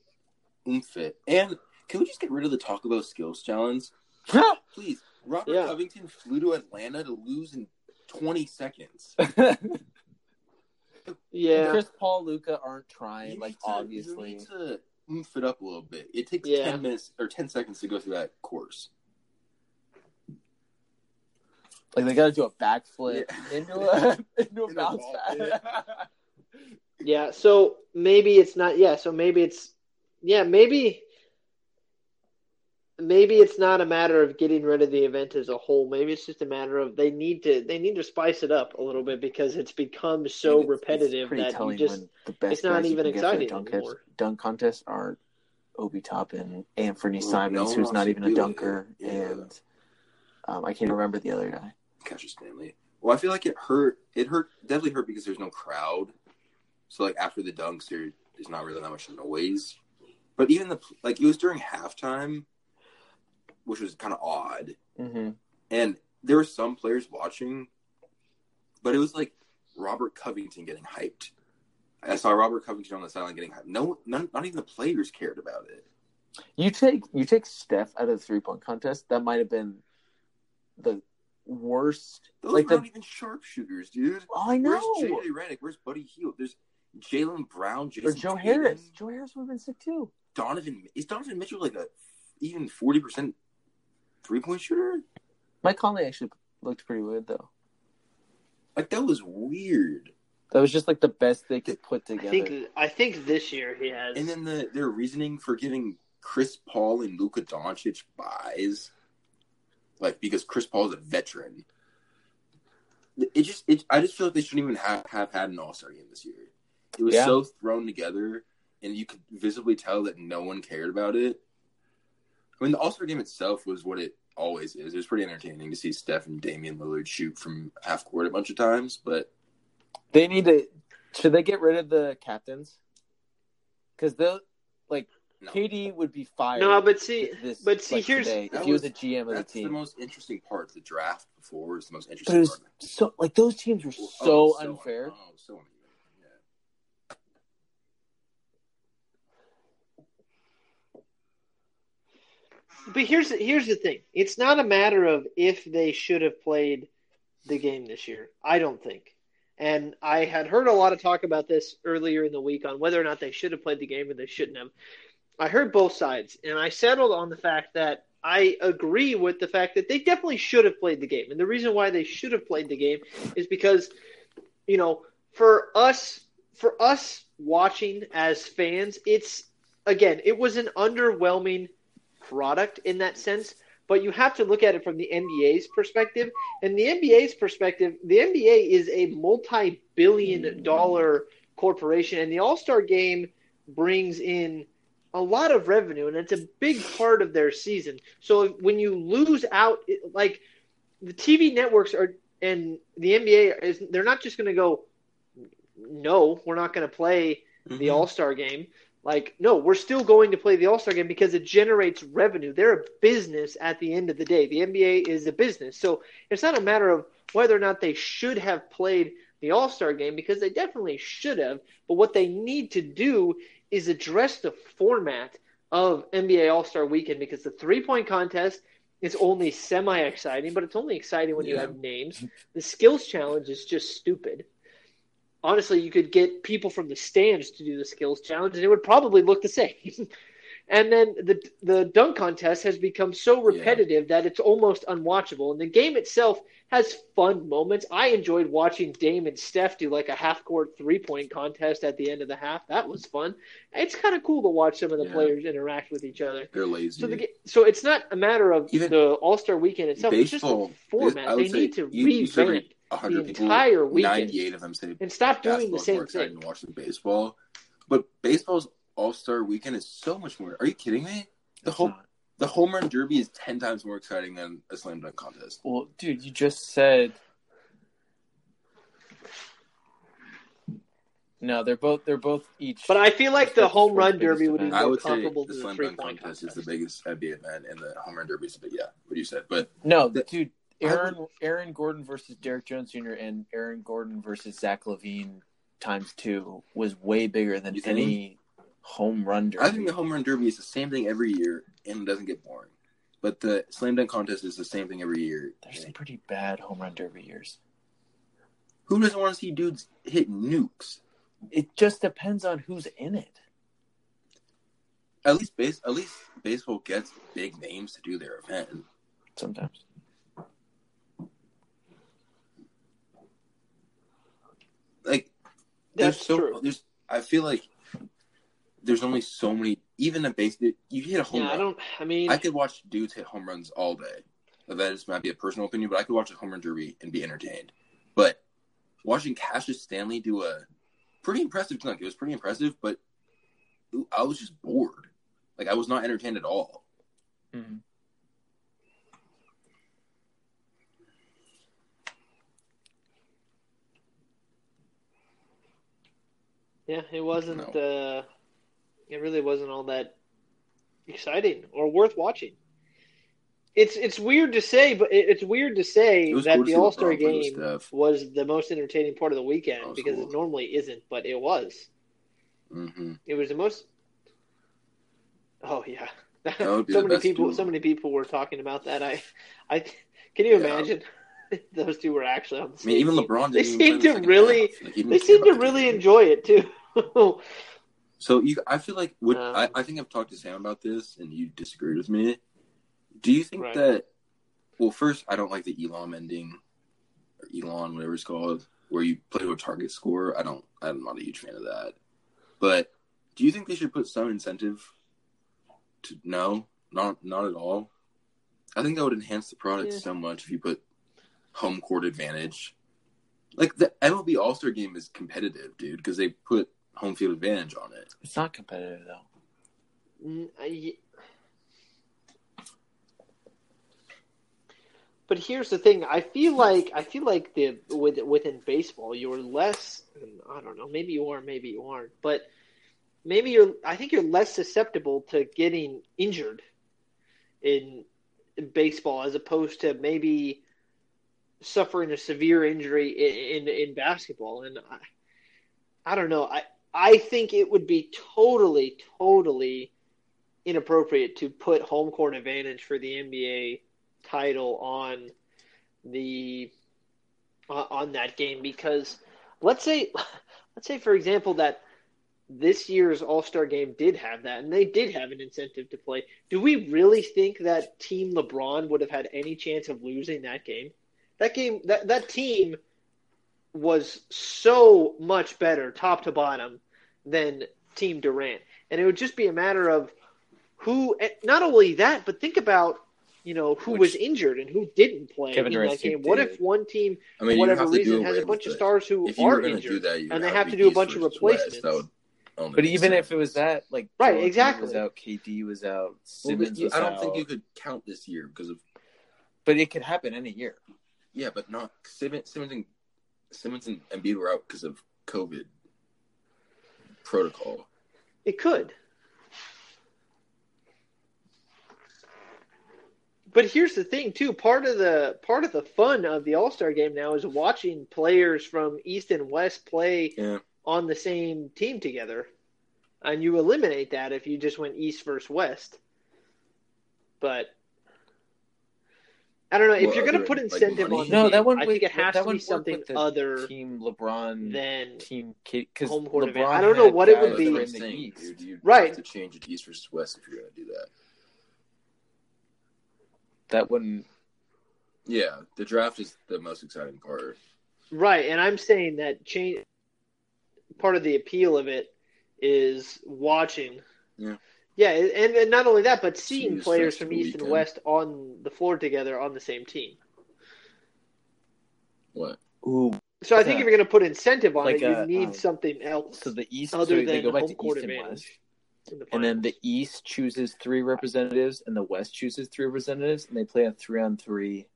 S3: oomph it. And can we just get rid of the talk about skills challenge, please? Robert
S1: Yeah.
S3: Covington flew to Atlanta to lose in 20 seconds.
S1: Yeah,
S2: Chris Paul, Luka aren't
S3: You
S2: trying. Like
S3: need to-
S2: obviously,
S3: you need to oomph it up a little bit. It takes
S1: Yeah.
S3: 10 minutes or 10 seconds to go through that course.
S2: like they got to do a backflip
S3: Yeah.
S2: into a into a
S3: In a
S2: bounce
S3: ball
S2: pad.
S1: yeah. So maybe it's not. Yeah. So maybe it's. Yeah. Maybe. Maybe it's not a matter of getting rid of the event as a whole. Maybe it's just a matter of they need to they need to spice it up a little bit because it's become so
S3: It's- it's
S1: repetitive
S2: Pretty
S1: that you just
S2: the best
S1: it's not even
S2: can get for the
S1: exciting
S2: dunk,
S1: anymore.
S2: dunk contest are Obi Toppin, Anfernee
S3: Well,
S2: Simons,
S3: no
S2: who's not even a dunker,
S3: Yeah.
S2: and um, I can't remember the other guy.
S3: Cassius Stanley. Well, I feel like it hurt. It hurt definitely hurt because there's no crowd. So like after the dunks, there, there's not really that much noise. But even the like it was during halftime, which was kind of odd.
S2: Mm-hmm.
S3: And there were some players watching, but it was like Robert Covington getting hyped. I saw Robert Covington on the sideline getting hyped. No, none, not even the players cared about it.
S2: You take you take Steph out of the three point contest. That might have been the worst.
S3: Those
S2: like
S3: were
S2: the
S3: not even sharpshooters, dude.
S2: I
S3: Where's
S2: know.
S3: JJ Redick? Where's Buddy Hield? There's Jaylen Brown, Jason
S2: Or Joe
S3: Tatum,
S2: Harris. Joe Harris would have been sick too.
S3: Donovan. Is Donovan Mitchell like a even forty percent three point shooter?
S2: Mike Conley actually looked pretty good though.
S3: Like that was weird.
S2: That was just like the best they could put together.
S1: I
S2: together.
S1: think I think this year he has.
S3: And then the their reasoning for giving Chris Paul and Luka Doncic buys, like because Chris Paul is a veteran. It just, it, I just feel like they shouldn't even have, have had an All Star game this year. It was
S2: Yeah.
S3: so thrown together, and you could visibly tell that no one cared about it. I mean, the All Star game itself was what it always is. It was pretty entertaining to see Steph and Damian Lillard shoot from half court a bunch of times, but
S2: They need to. Should they get rid of the captains? Because they'll like
S3: no.
S2: KD would be fired.
S1: no, but see,
S2: this,
S1: but see,
S2: like,
S1: here's
S2: today if
S3: That
S2: he was,
S3: was-
S2: a GM of the
S3: That's the, most interesting part. The draft before is the most
S2: but
S3: interesting
S2: it was
S3: part.
S2: so like those teams were
S3: Oh,
S2: so unfair.
S3: Oh, so uneven.
S1: But here's here's the thing. It's not a matter of if they should have played the game this year. I don't think. And I had heard a lot of talk about this earlier in the week on whether or not they should have played the game or they shouldn't have. I heard both sides, and I settled on the fact that I agree with the fact that they definitely should have played the game. And the reason why they should have played the game is because, you know, for us for us watching as fans, it's again, it was an underwhelming product in that sense, but you have to look at it from the NBA's perspective. And the NBA's perspective, the NBA is a multi billion dollar corporation, and the All Star game brings in a lot of revenue, and it's a big part of their season. So when you lose out, like the TV networks are, and the NBA is, they're not just going to go, no, we're not going to play the
S3: Mhm.
S1: All Star game. Like, no, we're still going to play the All Star game because it generates revenue. They're a business at the end of the day. The NBA is a business. So it's not a matter of whether or not they should have played the All Star game because they definitely should have. But what they need to do is address the format of NBA All Star weekend because the three point contest is only semi exciting, but it's only exciting when you have names. The skills challenge is just stupid. Honestly, you could get people from the stands to do the skills challenge, and it would probably look the same. and then the the dunk contest has become so repetitive that it's almost unwatchable. And the game itself has fun moments. I enjoyed watching Dame and Steph do like a half court three point contest at the end of the half. That was fun. It's kind of cool to watch some of the
S3: Yeah.
S1: players interact with each other.
S3: They're lazy.
S1: So the so it's not a matter of
S3: Even
S1: the All Star Weekend itself. it's just the format. They need to
S3: you, you
S1: revamp
S3: 100
S1: the
S3: people,
S1: entire weekend
S3: 98 of them say
S1: and stop doing the
S3: basketball's more
S1: same thing.
S3: to watch than baseball. But baseball's All Star Weekend is so much more. Are you kidding me? The
S2: It's
S3: whole
S2: not.
S3: the home run derby is ten times more exciting than a slam dunk contest.
S2: Well, dude, you just said. No, they're both they're both each.
S1: But I feel like the home run
S2: biggest
S1: derby would be
S2: event.
S3: I
S1: more
S3: would say
S1: comparable
S3: the
S1: to the
S3: slam dunk contest
S1: contest.
S3: is the biggest NBA event, and the home run derby is the big. Yeah, what you said, but
S2: no,
S3: the-
S2: dude,
S3: I would-
S2: Aaron Aaron Gordon versus Derrick Jones Jr. and Aaron Gordon versus Zach LaVine times two was way bigger than any home run derby.
S3: I think the home run derby is the same thing every year, and it doesn't get boring. But the slam dunk contest is the same thing every year.
S2: There's some pretty bad home run derby years.
S3: Who doesn't want to see dudes hit nukes?
S2: It just depends on who's in it.
S3: At least base, at least baseball gets big names to do their event.
S2: Sometimes.
S3: Like there's
S1: That's
S3: so
S1: true.
S3: there's I feel like there's only so many even a base you hit a home
S1: Yeah, I don't. I mean,
S3: I could watch dudes hit home runs all day. Now, That just might be a personal opinion, but I could watch a home run derby and be entertained. But watching Cassius Stanley do a pretty impressive dunk, it was pretty impressive, but I was just bored. Like I was not entertained at all.
S2: Mhm.
S1: Yeah, it wasn't.
S3: No.
S1: Uh, it really wasn't all that exciting or worth watching. It's it's weird to say, but it, it's weird to say that
S3: cool to
S1: the All Star
S3: LeBron play with
S1: game was the most entertaining part of the weekend because
S3: cool.
S1: it normally isn't, but it was.
S3: hmm
S1: It was the most. Oh yeah,
S3: That would be
S1: so many people. So many people were talking about that. I, I can you
S3: Yeah.
S1: imagine? Those two were actually on the
S3: I mean, even. LeBron.
S1: They
S3: Didn't even
S1: seem to really-
S3: Like,
S1: They
S3: care
S1: seem to really enjoy it too.
S3: So you, I feel like would
S1: Um,
S3: I, I think I've talked to Sam about this, and you disagreed with me. Do you think
S1: Right.
S3: that? Well, first, I don't like the Elam ending, or Elon, whatever it's called, where you play to a target score. I don't. I'm not a huge fan of that. But do you think they should put some incentive? To no, not not at all. I think that would enhance the product
S1: Yeah.
S3: so much if you put home court advantage. Like the MLB All Star Game is competitive, dude, because they put home field advantage on it.
S2: It's not competitive though.
S1: Mm, I- But here's the thing: I feel like I feel like the with within baseball, you're less. I don't know. Maybe you are. Maybe you aren't. But maybe you're. I think you're less susceptible to getting injured in, in baseball as opposed to maybe suffering a severe injury in in, in basketball. And I, I don't know. I I think it would be totally, totally inappropriate to put home court advantage for the NBA title on the uh, on that game because let's say let's say for example that this year's All-Star game did have that and they did have an incentive to play. Do we really think that team LeBron would have had any chance of losing that game? That game that that team was so much better top to bottom than Team Durant. And it would just be a matter of who not only that, but think about you know who
S2: Which-
S1: was injured and who didn't play
S2: Kevin
S1: in
S2: Durant's
S1: that game. What
S2: did.
S1: if one team,
S3: I mean,
S1: for whatever
S3: you have to
S1: reason, has a bunch of stars who are
S3: were going to
S1: injured
S3: that, you
S1: and they have to do a bunch of replacements?
S3: West. That
S2: But even
S3: sense.
S2: if it was that, like
S1: Right,
S2: Jordan
S1: exactly.
S2: was out, KD was out, Simmons
S3: but you-
S2: was
S3: I don't
S2: out.
S3: think you could count this year because of
S2: But it could happen any year.
S3: yeah, but not Simmons. Simmons and Simmons and Embiid were out because of COVID protocol.
S1: It could. But here's the thing too, part of the part of the fun of the All-Star game now is watching players from East and West play
S3: Yeah,
S1: on the same team together. And you eliminate that if you just went East versus West. But I don't know if
S3: What,
S1: you're going to put
S3: like,
S1: incentive
S3: money?
S1: on. the
S2: No, that
S1: game,
S2: one
S1: I
S2: would-
S1: think it has to be something
S2: with the
S1: other
S2: Team LeBron,
S1: than
S2: Team Kate, because LeBron.
S1: advantage. I don't know what it would be-
S2: that
S3: That's
S2: were
S3: what
S2: in the
S3: saying,
S2: East.
S3: dude. You
S1: Right.
S3: have to change it East versus West if you're going to do that.
S2: That wouldn't.
S3: Yeah, the draft is the most exciting part.
S1: right. And I'm saying that change. Part of the appeal of it is watching.
S3: Yeah.
S1: Yeah, and, and not only that, but seeing
S3: this
S1: players from
S3: of the
S1: East and. West on the floor together on the same team.
S3: What?
S2: Ooh,
S1: So I think
S2: Yeah.
S1: if you're going to put incentive on
S2: Like
S1: it, you need
S2: um,
S1: something else
S2: so the East.
S1: other
S2: so
S1: than
S2: they go back
S1: home
S2: to
S1: court
S2: East and
S1: advantage.
S2: West,
S1: the
S2: and then the. East chooses three representatives, and the West chooses three representatives, and they play a three-on-three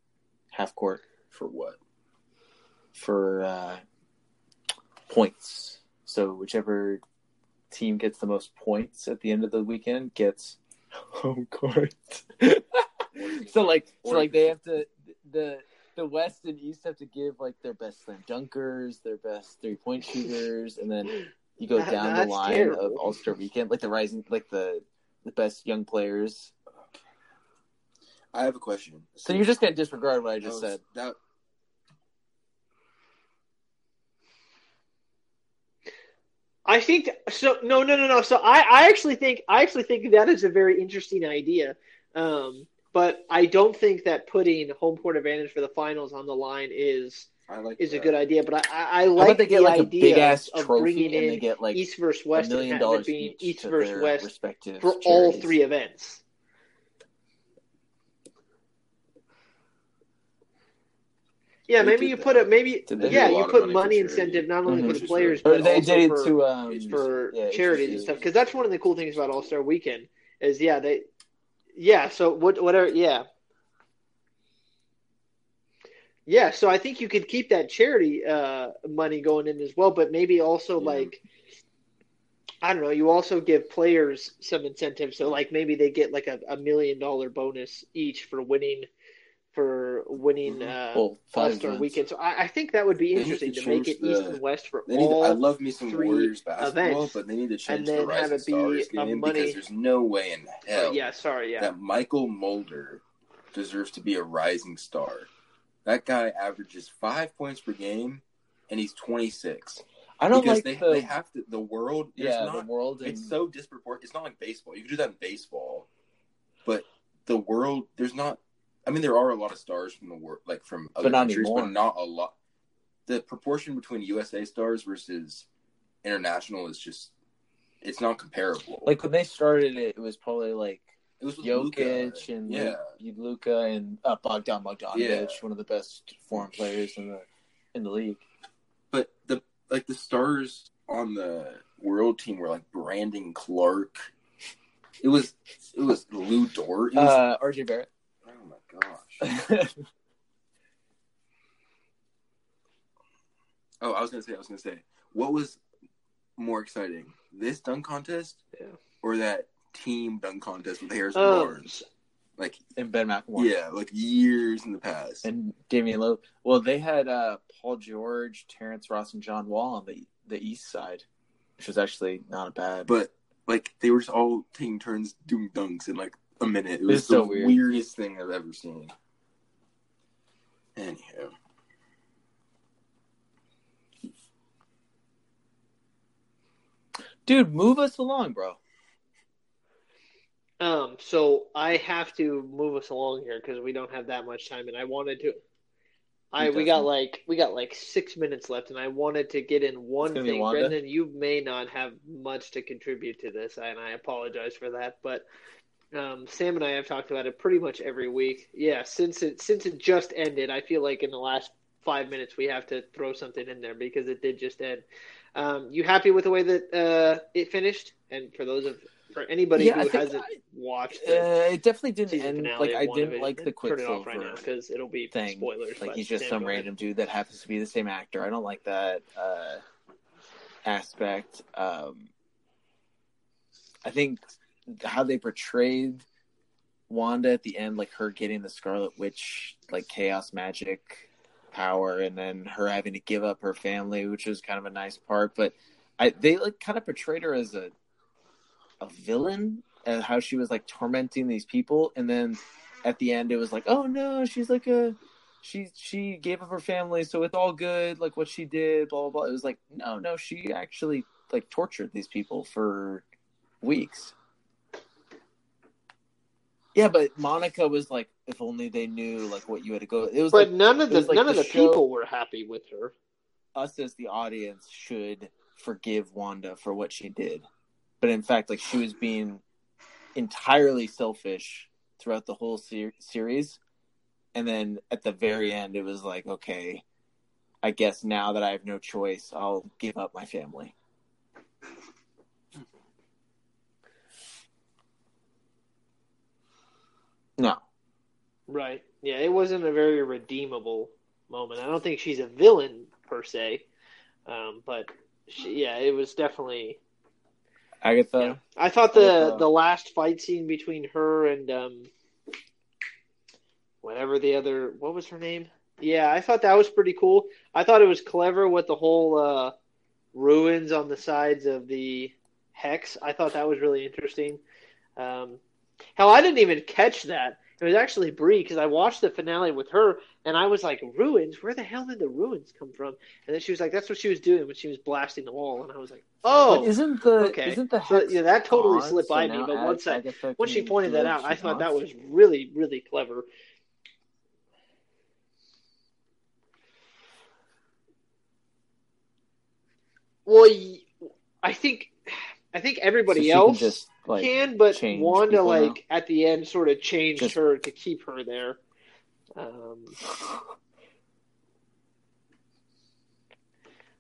S2: half court
S3: For what?
S2: for uh, points. So whichever team gets the most points at the end of the weekend gets home court. so like, so like they have to the the West and East have to give like their best slam dunkers, their best three point shooters, and then you go
S1: That-
S2: down the
S1: that's
S2: line of
S1: terrible.
S2: All Star Weekend, like the rising, like the the best young players.
S3: I have a question.
S2: So you're just gonna disregard what I
S3: That
S2: just
S3: was-
S2: said.
S3: That,
S1: I think so. No, no, no, no. So I, I actually think I actually think that is a very interesting idea. Um, but I don't think that putting home court advantage for the finals on the line is
S3: I like
S1: is a good idea. But I, I, I like
S2: they get
S1: the
S2: like a
S1: idea
S2: big ass
S1: of bringing
S2: and
S1: in
S2: they get like
S1: East versus West
S2: million
S1: and having
S2: dollars
S1: being East versus West
S2: respective
S1: for all three events. Yeah,
S3: They
S1: maybe
S3: did
S1: you
S3: that.
S1: put it. Maybe yeah,
S3: a
S1: you put
S3: money
S1: money incentive not only
S2: Mhm.
S1: for the players but
S2: they
S1: also
S2: did it
S1: for,
S2: to um
S1: for
S2: yeah,
S1: charities and stuff because that's one of the cool things about All Star Weekend is yeah they yeah so what whatever yeah yeah so I think you could keep that charity uh, money going in as well but maybe also
S3: Yeah.
S1: like I don't know you also give players some incentive so like maybe they get like a, a million dollar bonus each for winning for winning
S3: Mhm.
S1: uh,
S2: Well,
S1: All Star
S2: events.
S1: Weekend so I, I think that would be
S3: They
S1: interesting
S3: to
S1: to, make
S3: change
S1: it East and West for
S3: They need.
S1: all
S3: To, I love me some
S1: three
S3: Warriors basketball,
S1: events,
S3: but they need to change
S1: and
S3: the
S1: then have
S3: Rising
S1: it be
S3: Stars game
S1: money-
S3: because there's no way in hell
S1: yeah sorry yeah
S3: that Mychal Mulder deserves to be a rising star. That guy averages five points per game, and he's 26.
S2: I don't
S3: because
S2: like
S3: they,
S2: the
S3: they have to. The world,
S2: yeah
S3: not
S2: the world. And,
S3: it's so disproportionate. It's not like baseball. You can do that in baseball, but the world, there's not. I mean, there are a lot of stars from the world, like from other
S2: But
S3: countries,
S2: anymore.
S3: but not a lot. The proportion between USA stars versus international is just, it's not comparable.
S2: like when they started it, it was probably like
S3: it was
S2: Jokic
S3: Luka.
S2: and
S3: yeah,
S2: Luka and uh, Bogdan Bogdanovic,
S3: Yeah.
S2: one of the best foreign players in the in the league.
S3: but the like the stars on the world team were like Brandon Clarke. It was it was Lu Dort. It was,
S2: Uh, RJ Barrett.
S3: Oh gosh. Oh, I was gonna say, I was gonna say, what was more exciting, this dunk contest,
S1: Yeah.
S3: or that team dunk contest with Harrison
S1: Um,
S3: Barnes? Like,
S2: and Ben McLemore.
S3: yeah, like years in the past.
S2: And Damian Lowe. Well, they had uh, Paul George, Terrence Ross, and John Wall on the the east side, which was actually not bad.
S3: but like, they were just all taking turns doing dunks and like a minute. It
S2: It's
S3: was
S2: so
S3: the
S2: weird.
S3: weirdest thing I've ever seen. Anyhow,
S2: dude, move us along, bro.
S1: Um, so I have to move us along here because we don't have that much time, and I wanted to. I we got like we got like six minutes left, and I wanted to get in one thing. Brendan, you may not have much to contribute to this, and I apologize for that. But um, Sam and I have talked about it pretty much every week. Yeah, since it since it just ended, I feel like in the last five minutes we have to throw something in there because it did just end. Um, you happy with the way that uh, it finished? And for those of for anybody
S2: Yeah,
S1: who hasn't
S2: I-
S1: watched
S2: Uh, it definitely didn't end like I didn't like the
S1: turn
S2: Quicksilver
S1: it off right now because it'll be
S2: thing.
S1: spoilers.
S2: Like he's just
S1: Sam,
S2: some random dude that happens to be the same actor. I don't like that uh, aspect. Um, I think how they portrayed Wanda at the end, like her getting the Scarlet Witch, like chaos magic power, and then her having to give up her family, which was kind of a nice part. But I they like kind of portrayed her as a a villain and how she was like tormenting these people, and then at the end it was like, oh no, she's like a she she gave up her family, so it's all good. Like what she did, blah blah blah. It was like, no, no, she actually like tortured these people for weeks. Yeah, but Monica was like, if only they knew like what you had to go. It was
S1: But
S2: like
S1: none of the
S2: was like
S1: none
S2: the
S1: of the
S2: show-
S1: people were happy with her.
S2: us as the audience should forgive Wanda for what she did. But in fact, like she was being entirely selfish throughout the whole ser- series. And then at the very end, it was like, okay, I guess now that I have no choice, I'll give up my family. No.
S1: Right. Yeah, it wasn't a very redeemable moment. I don't think she's a villain per se, um, but she, yeah, it was definitely.
S2: Agatha.
S1: I thought the
S2: Agatha.
S1: the last fight scene between her and um, whatever the other what was her name? Yeah, I thought that was pretty cool. I thought it was clever with the whole uh, runes on the sides of the hex. I thought that was really interesting. Um, hell, I didn't even catch that. It was actually Brie because I watched the finale with her, and I was like, "Runes? Where the hell did the runes come from?" And then she was like, "That's what she was doing when she was blasting the wall," and I was like, "Oh,
S2: But isn't the
S1: okay.
S2: isn't the
S1: So, yeah, that totally
S2: gone,
S1: slipped
S2: so
S1: by me, but once I- when she pointed that out, I thought that was really, really clever. Well, I think, I think
S2: So
S1: everybody
S2: can
S1: else
S2: just like
S1: can, but Wanda,
S2: people now?
S1: like at the end, sort of changed
S2: Just-
S1: her to keep her there. Um,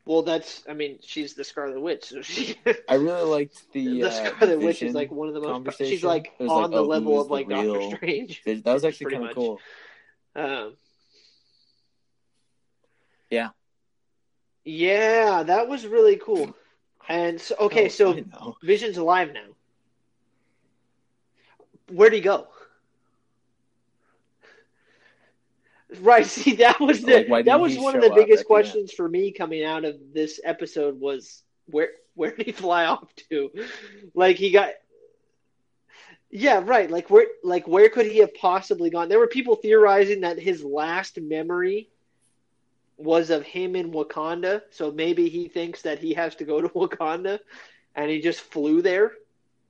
S1: well, that's, I mean, she's the Scarlet Witch, so she.
S2: I really liked the,
S1: the
S2: uh,
S1: Scarlet Witch is like one of the most. She's like on
S2: like,
S1: the
S2: oh,
S1: level of like
S2: real
S1: Doctor Strange.
S2: That was actually kind of cool.
S1: Um,
S2: Yeah.
S1: yeah, that was really cool. And so, okay,
S2: Oh,
S1: so Vision's alive now. Where'd he go? Right. See, that was the
S2: Like,
S1: that was one of the biggest questions for me coming out of this episode was where where did he fly off to? Like he got. Yeah, right. Like where like where could he have possibly gone? There were people theorizing that his last memory was of him in Wakanda, so maybe he thinks that he has to go to Wakanda and he just flew there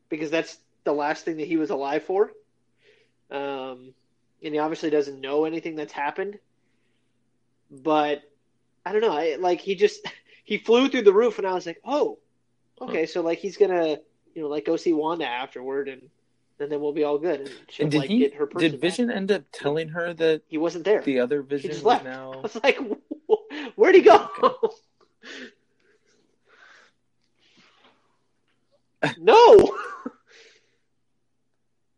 S1: because that's the last thing that he was alive for. Um, and he obviously doesn't know anything that's happened. But I don't know. I, like he just he flew through the roof, and I was like, oh, okay. So like he's gonna you know like go see Wanda afterward, and and then we'll be all good, and
S2: And did
S1: like
S2: he?
S1: get her person
S2: Did Vision
S1: back.
S2: end up telling her that
S1: He wasn't there.
S2: the other Vision
S1: just
S2: was
S1: left. I was like, where'd he go? no.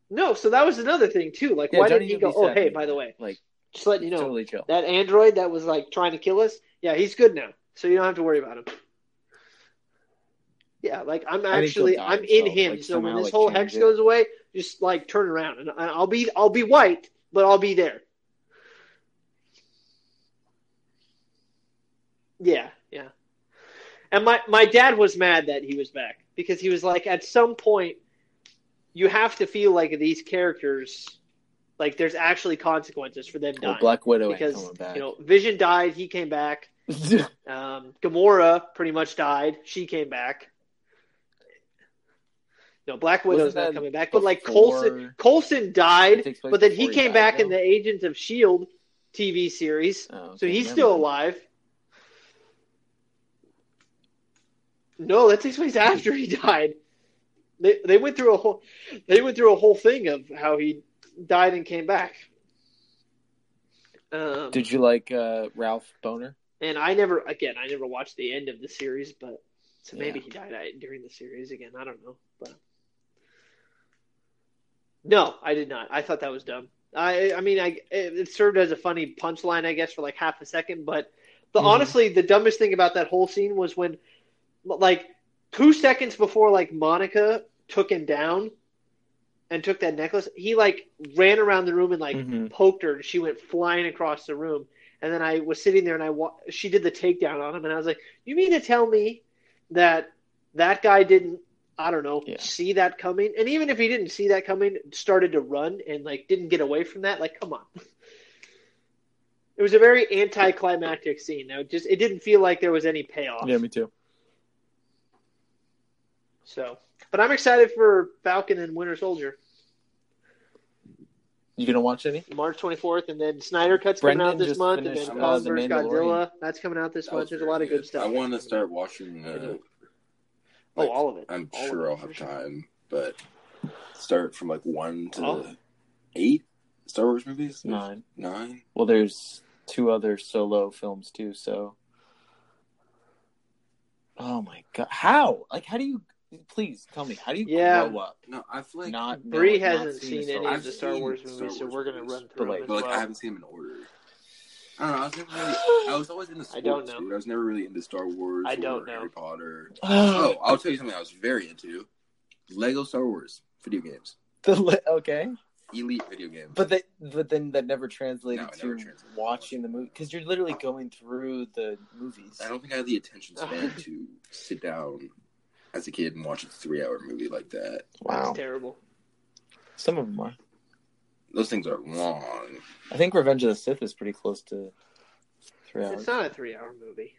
S1: No, so that was another thing too. Like,
S2: Yeah,
S1: why
S2: don't
S1: didn't he go? Oh, hey, by the way,
S2: Like
S1: just letting you know
S2: totally chill.
S1: that android that was like trying to kill us. Yeah, he's good now, so you don't have to worry about him. Yeah, like I'm actually
S2: die
S1: I'm in
S2: himself,
S1: him.
S2: like,
S1: so when this whole hex
S2: it.
S1: goes away, just like turn around and I'll be I'll be white, but I'll be there. Yeah, yeah. And my my dad was mad that he was back because he was like, at some point, you have to feel like these characters, like there's actually consequences for them
S2: Well,
S1: dying.
S2: Black Widow
S1: because you know, Vision died, he came back. Um, Gamora pretty much died, she came back. No, Black Widow's
S2: Wasn't
S1: coming back, but like Coulson, Coulson died,
S2: It takes place
S1: but then he came back in the Agents of Shield TV series,
S2: Oh,
S1: so he's still alive. No, that takes place after he died. They they went through a whole they went through a whole thing of how he died and came back. Um,
S2: Did you like uh, Ralph Bohner?
S1: and I never again I never watched the end of the series, but so maybe
S2: Yeah.
S1: he died uh, during the series again. I don't know, but no, I did not. I thought that was dumb. I I mean I it, it served as a funny punchline, I guess, for like half a second, but the
S2: Mhm.
S1: honestly the dumbest thing about that whole scene was when like two seconds before like Monica took him down and took that necklace, he like ran around the room and like
S2: Mhm.
S1: poked her and she went flying across the room. And then I was sitting there and I wa- she did the takedown on him and I was like, "You mean to tell me that that guy didn't I don't know,
S2: Yeah.
S1: see that coming. And even if he didn't see that coming, started to run and like didn't get away from that, like come on. It was a very anticlimactic scene. Now, just it didn't feel like there was any payoff.
S2: Yeah, me too.
S1: So, but I'm excited for Falcon and Winter Soldier,
S2: You gonna watch any?
S1: March 24th, and then Snyder Cut's coming
S2: Brendan
S1: out this month, and then
S3: uh,
S1: Kong
S2: The
S1: vs. Godzilla that's coming out this
S3: That
S1: month. There's a
S3: very
S1: lot of good stuff.
S3: I want to start watching. Uh,
S1: Oh, all of it.
S3: I'm
S1: All
S3: sure
S1: it,
S3: I'll have
S1: sure.
S3: time, but start from like one to
S1: Oh.
S3: eight Star Wars movies.
S2: Nine.
S3: Nine.
S2: Well, there's two other solo films too. So, oh my god, how? Like, how do you? Please tell me, how do you
S1: Yeah.
S2: grow up?
S3: No, I feel like
S2: Not
S1: Bree
S2: no,
S1: hasn't
S2: seeing
S1: seen
S2: the
S1: any
S2: Star
S1: of
S3: I've
S1: the Star
S3: seen
S1: Wars
S3: Star
S1: movies, so we're gonna
S3: movies,
S1: run through
S2: but,
S1: them
S3: but like
S1: well.
S3: I haven't seen them in order. I don't know. I was never really. I was always into sports.
S1: I don't know.
S3: dude. I was never really into Star Wars.
S1: I don't know.
S3: Harry Potter.
S2: Oh,
S3: I'll tell you something. I was very into Lego Star Wars video games,
S2: the li- okay,
S3: elite video games.
S2: but that but then that never translated
S3: No,
S2: to
S3: never translated.
S2: watching the movie because you're literally going through the movies.
S3: I don't think I have the attention span to sit down as a kid and watch a three-hour movie like that.
S2: Wow,
S1: It's terrible.
S2: some of them are.
S3: Those things are long.
S2: I think Revenge of the Sith is pretty close to three hours.
S1: It's not a three-hour movie.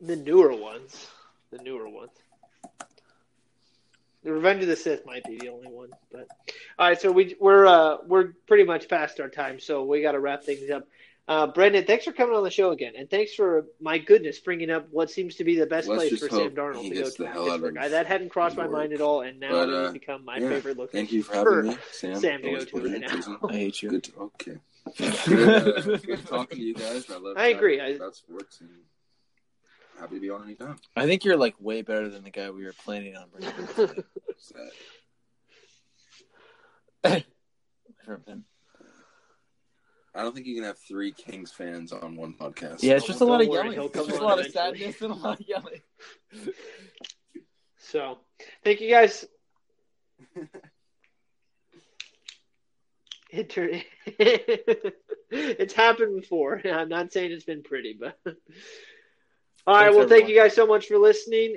S1: The newer ones, the newer ones. The Revenge of the Sith might be the only one, but all right. So we we're uh, we're pretty much past our time, so we got to wrap things up. Uh, Brendan, thanks for coming on the show again, and thanks for my goodness bringing up what seems to be the best
S3: Let's
S1: place for Sam
S3: hope
S1: Darnold to go to
S3: the
S1: in
S3: hell out of
S1: Pittsburgh. I, that hadn't crossed my mind at all, and now
S3: But,
S1: it has
S3: uh,
S1: become my
S3: yeah.
S1: favorite location.
S3: Thank you for having me, Sam.
S1: Sam to go to right now.
S2: I hate you.
S3: Good. To, okay. good, uh, good talking to you guys. I love.
S1: I agree.
S3: chatting
S1: I-
S3: about sports and happy to be on anytime.
S2: I think you're like way better than the guy we were planning on bringing. tonight.
S3: Sad.
S2: From him.
S3: I don't think you can have three Kings fans on one podcast.
S2: Yeah, it's just a lot of
S1: worry,
S2: yelling. It's just a
S1: on
S2: lot of sadness and a lot of yelling.
S1: So, thank you guys. It tur- it's happened before. I'm not saying it's been pretty, but all right.
S2: Thanks,
S1: well, thank you guys so much for listening.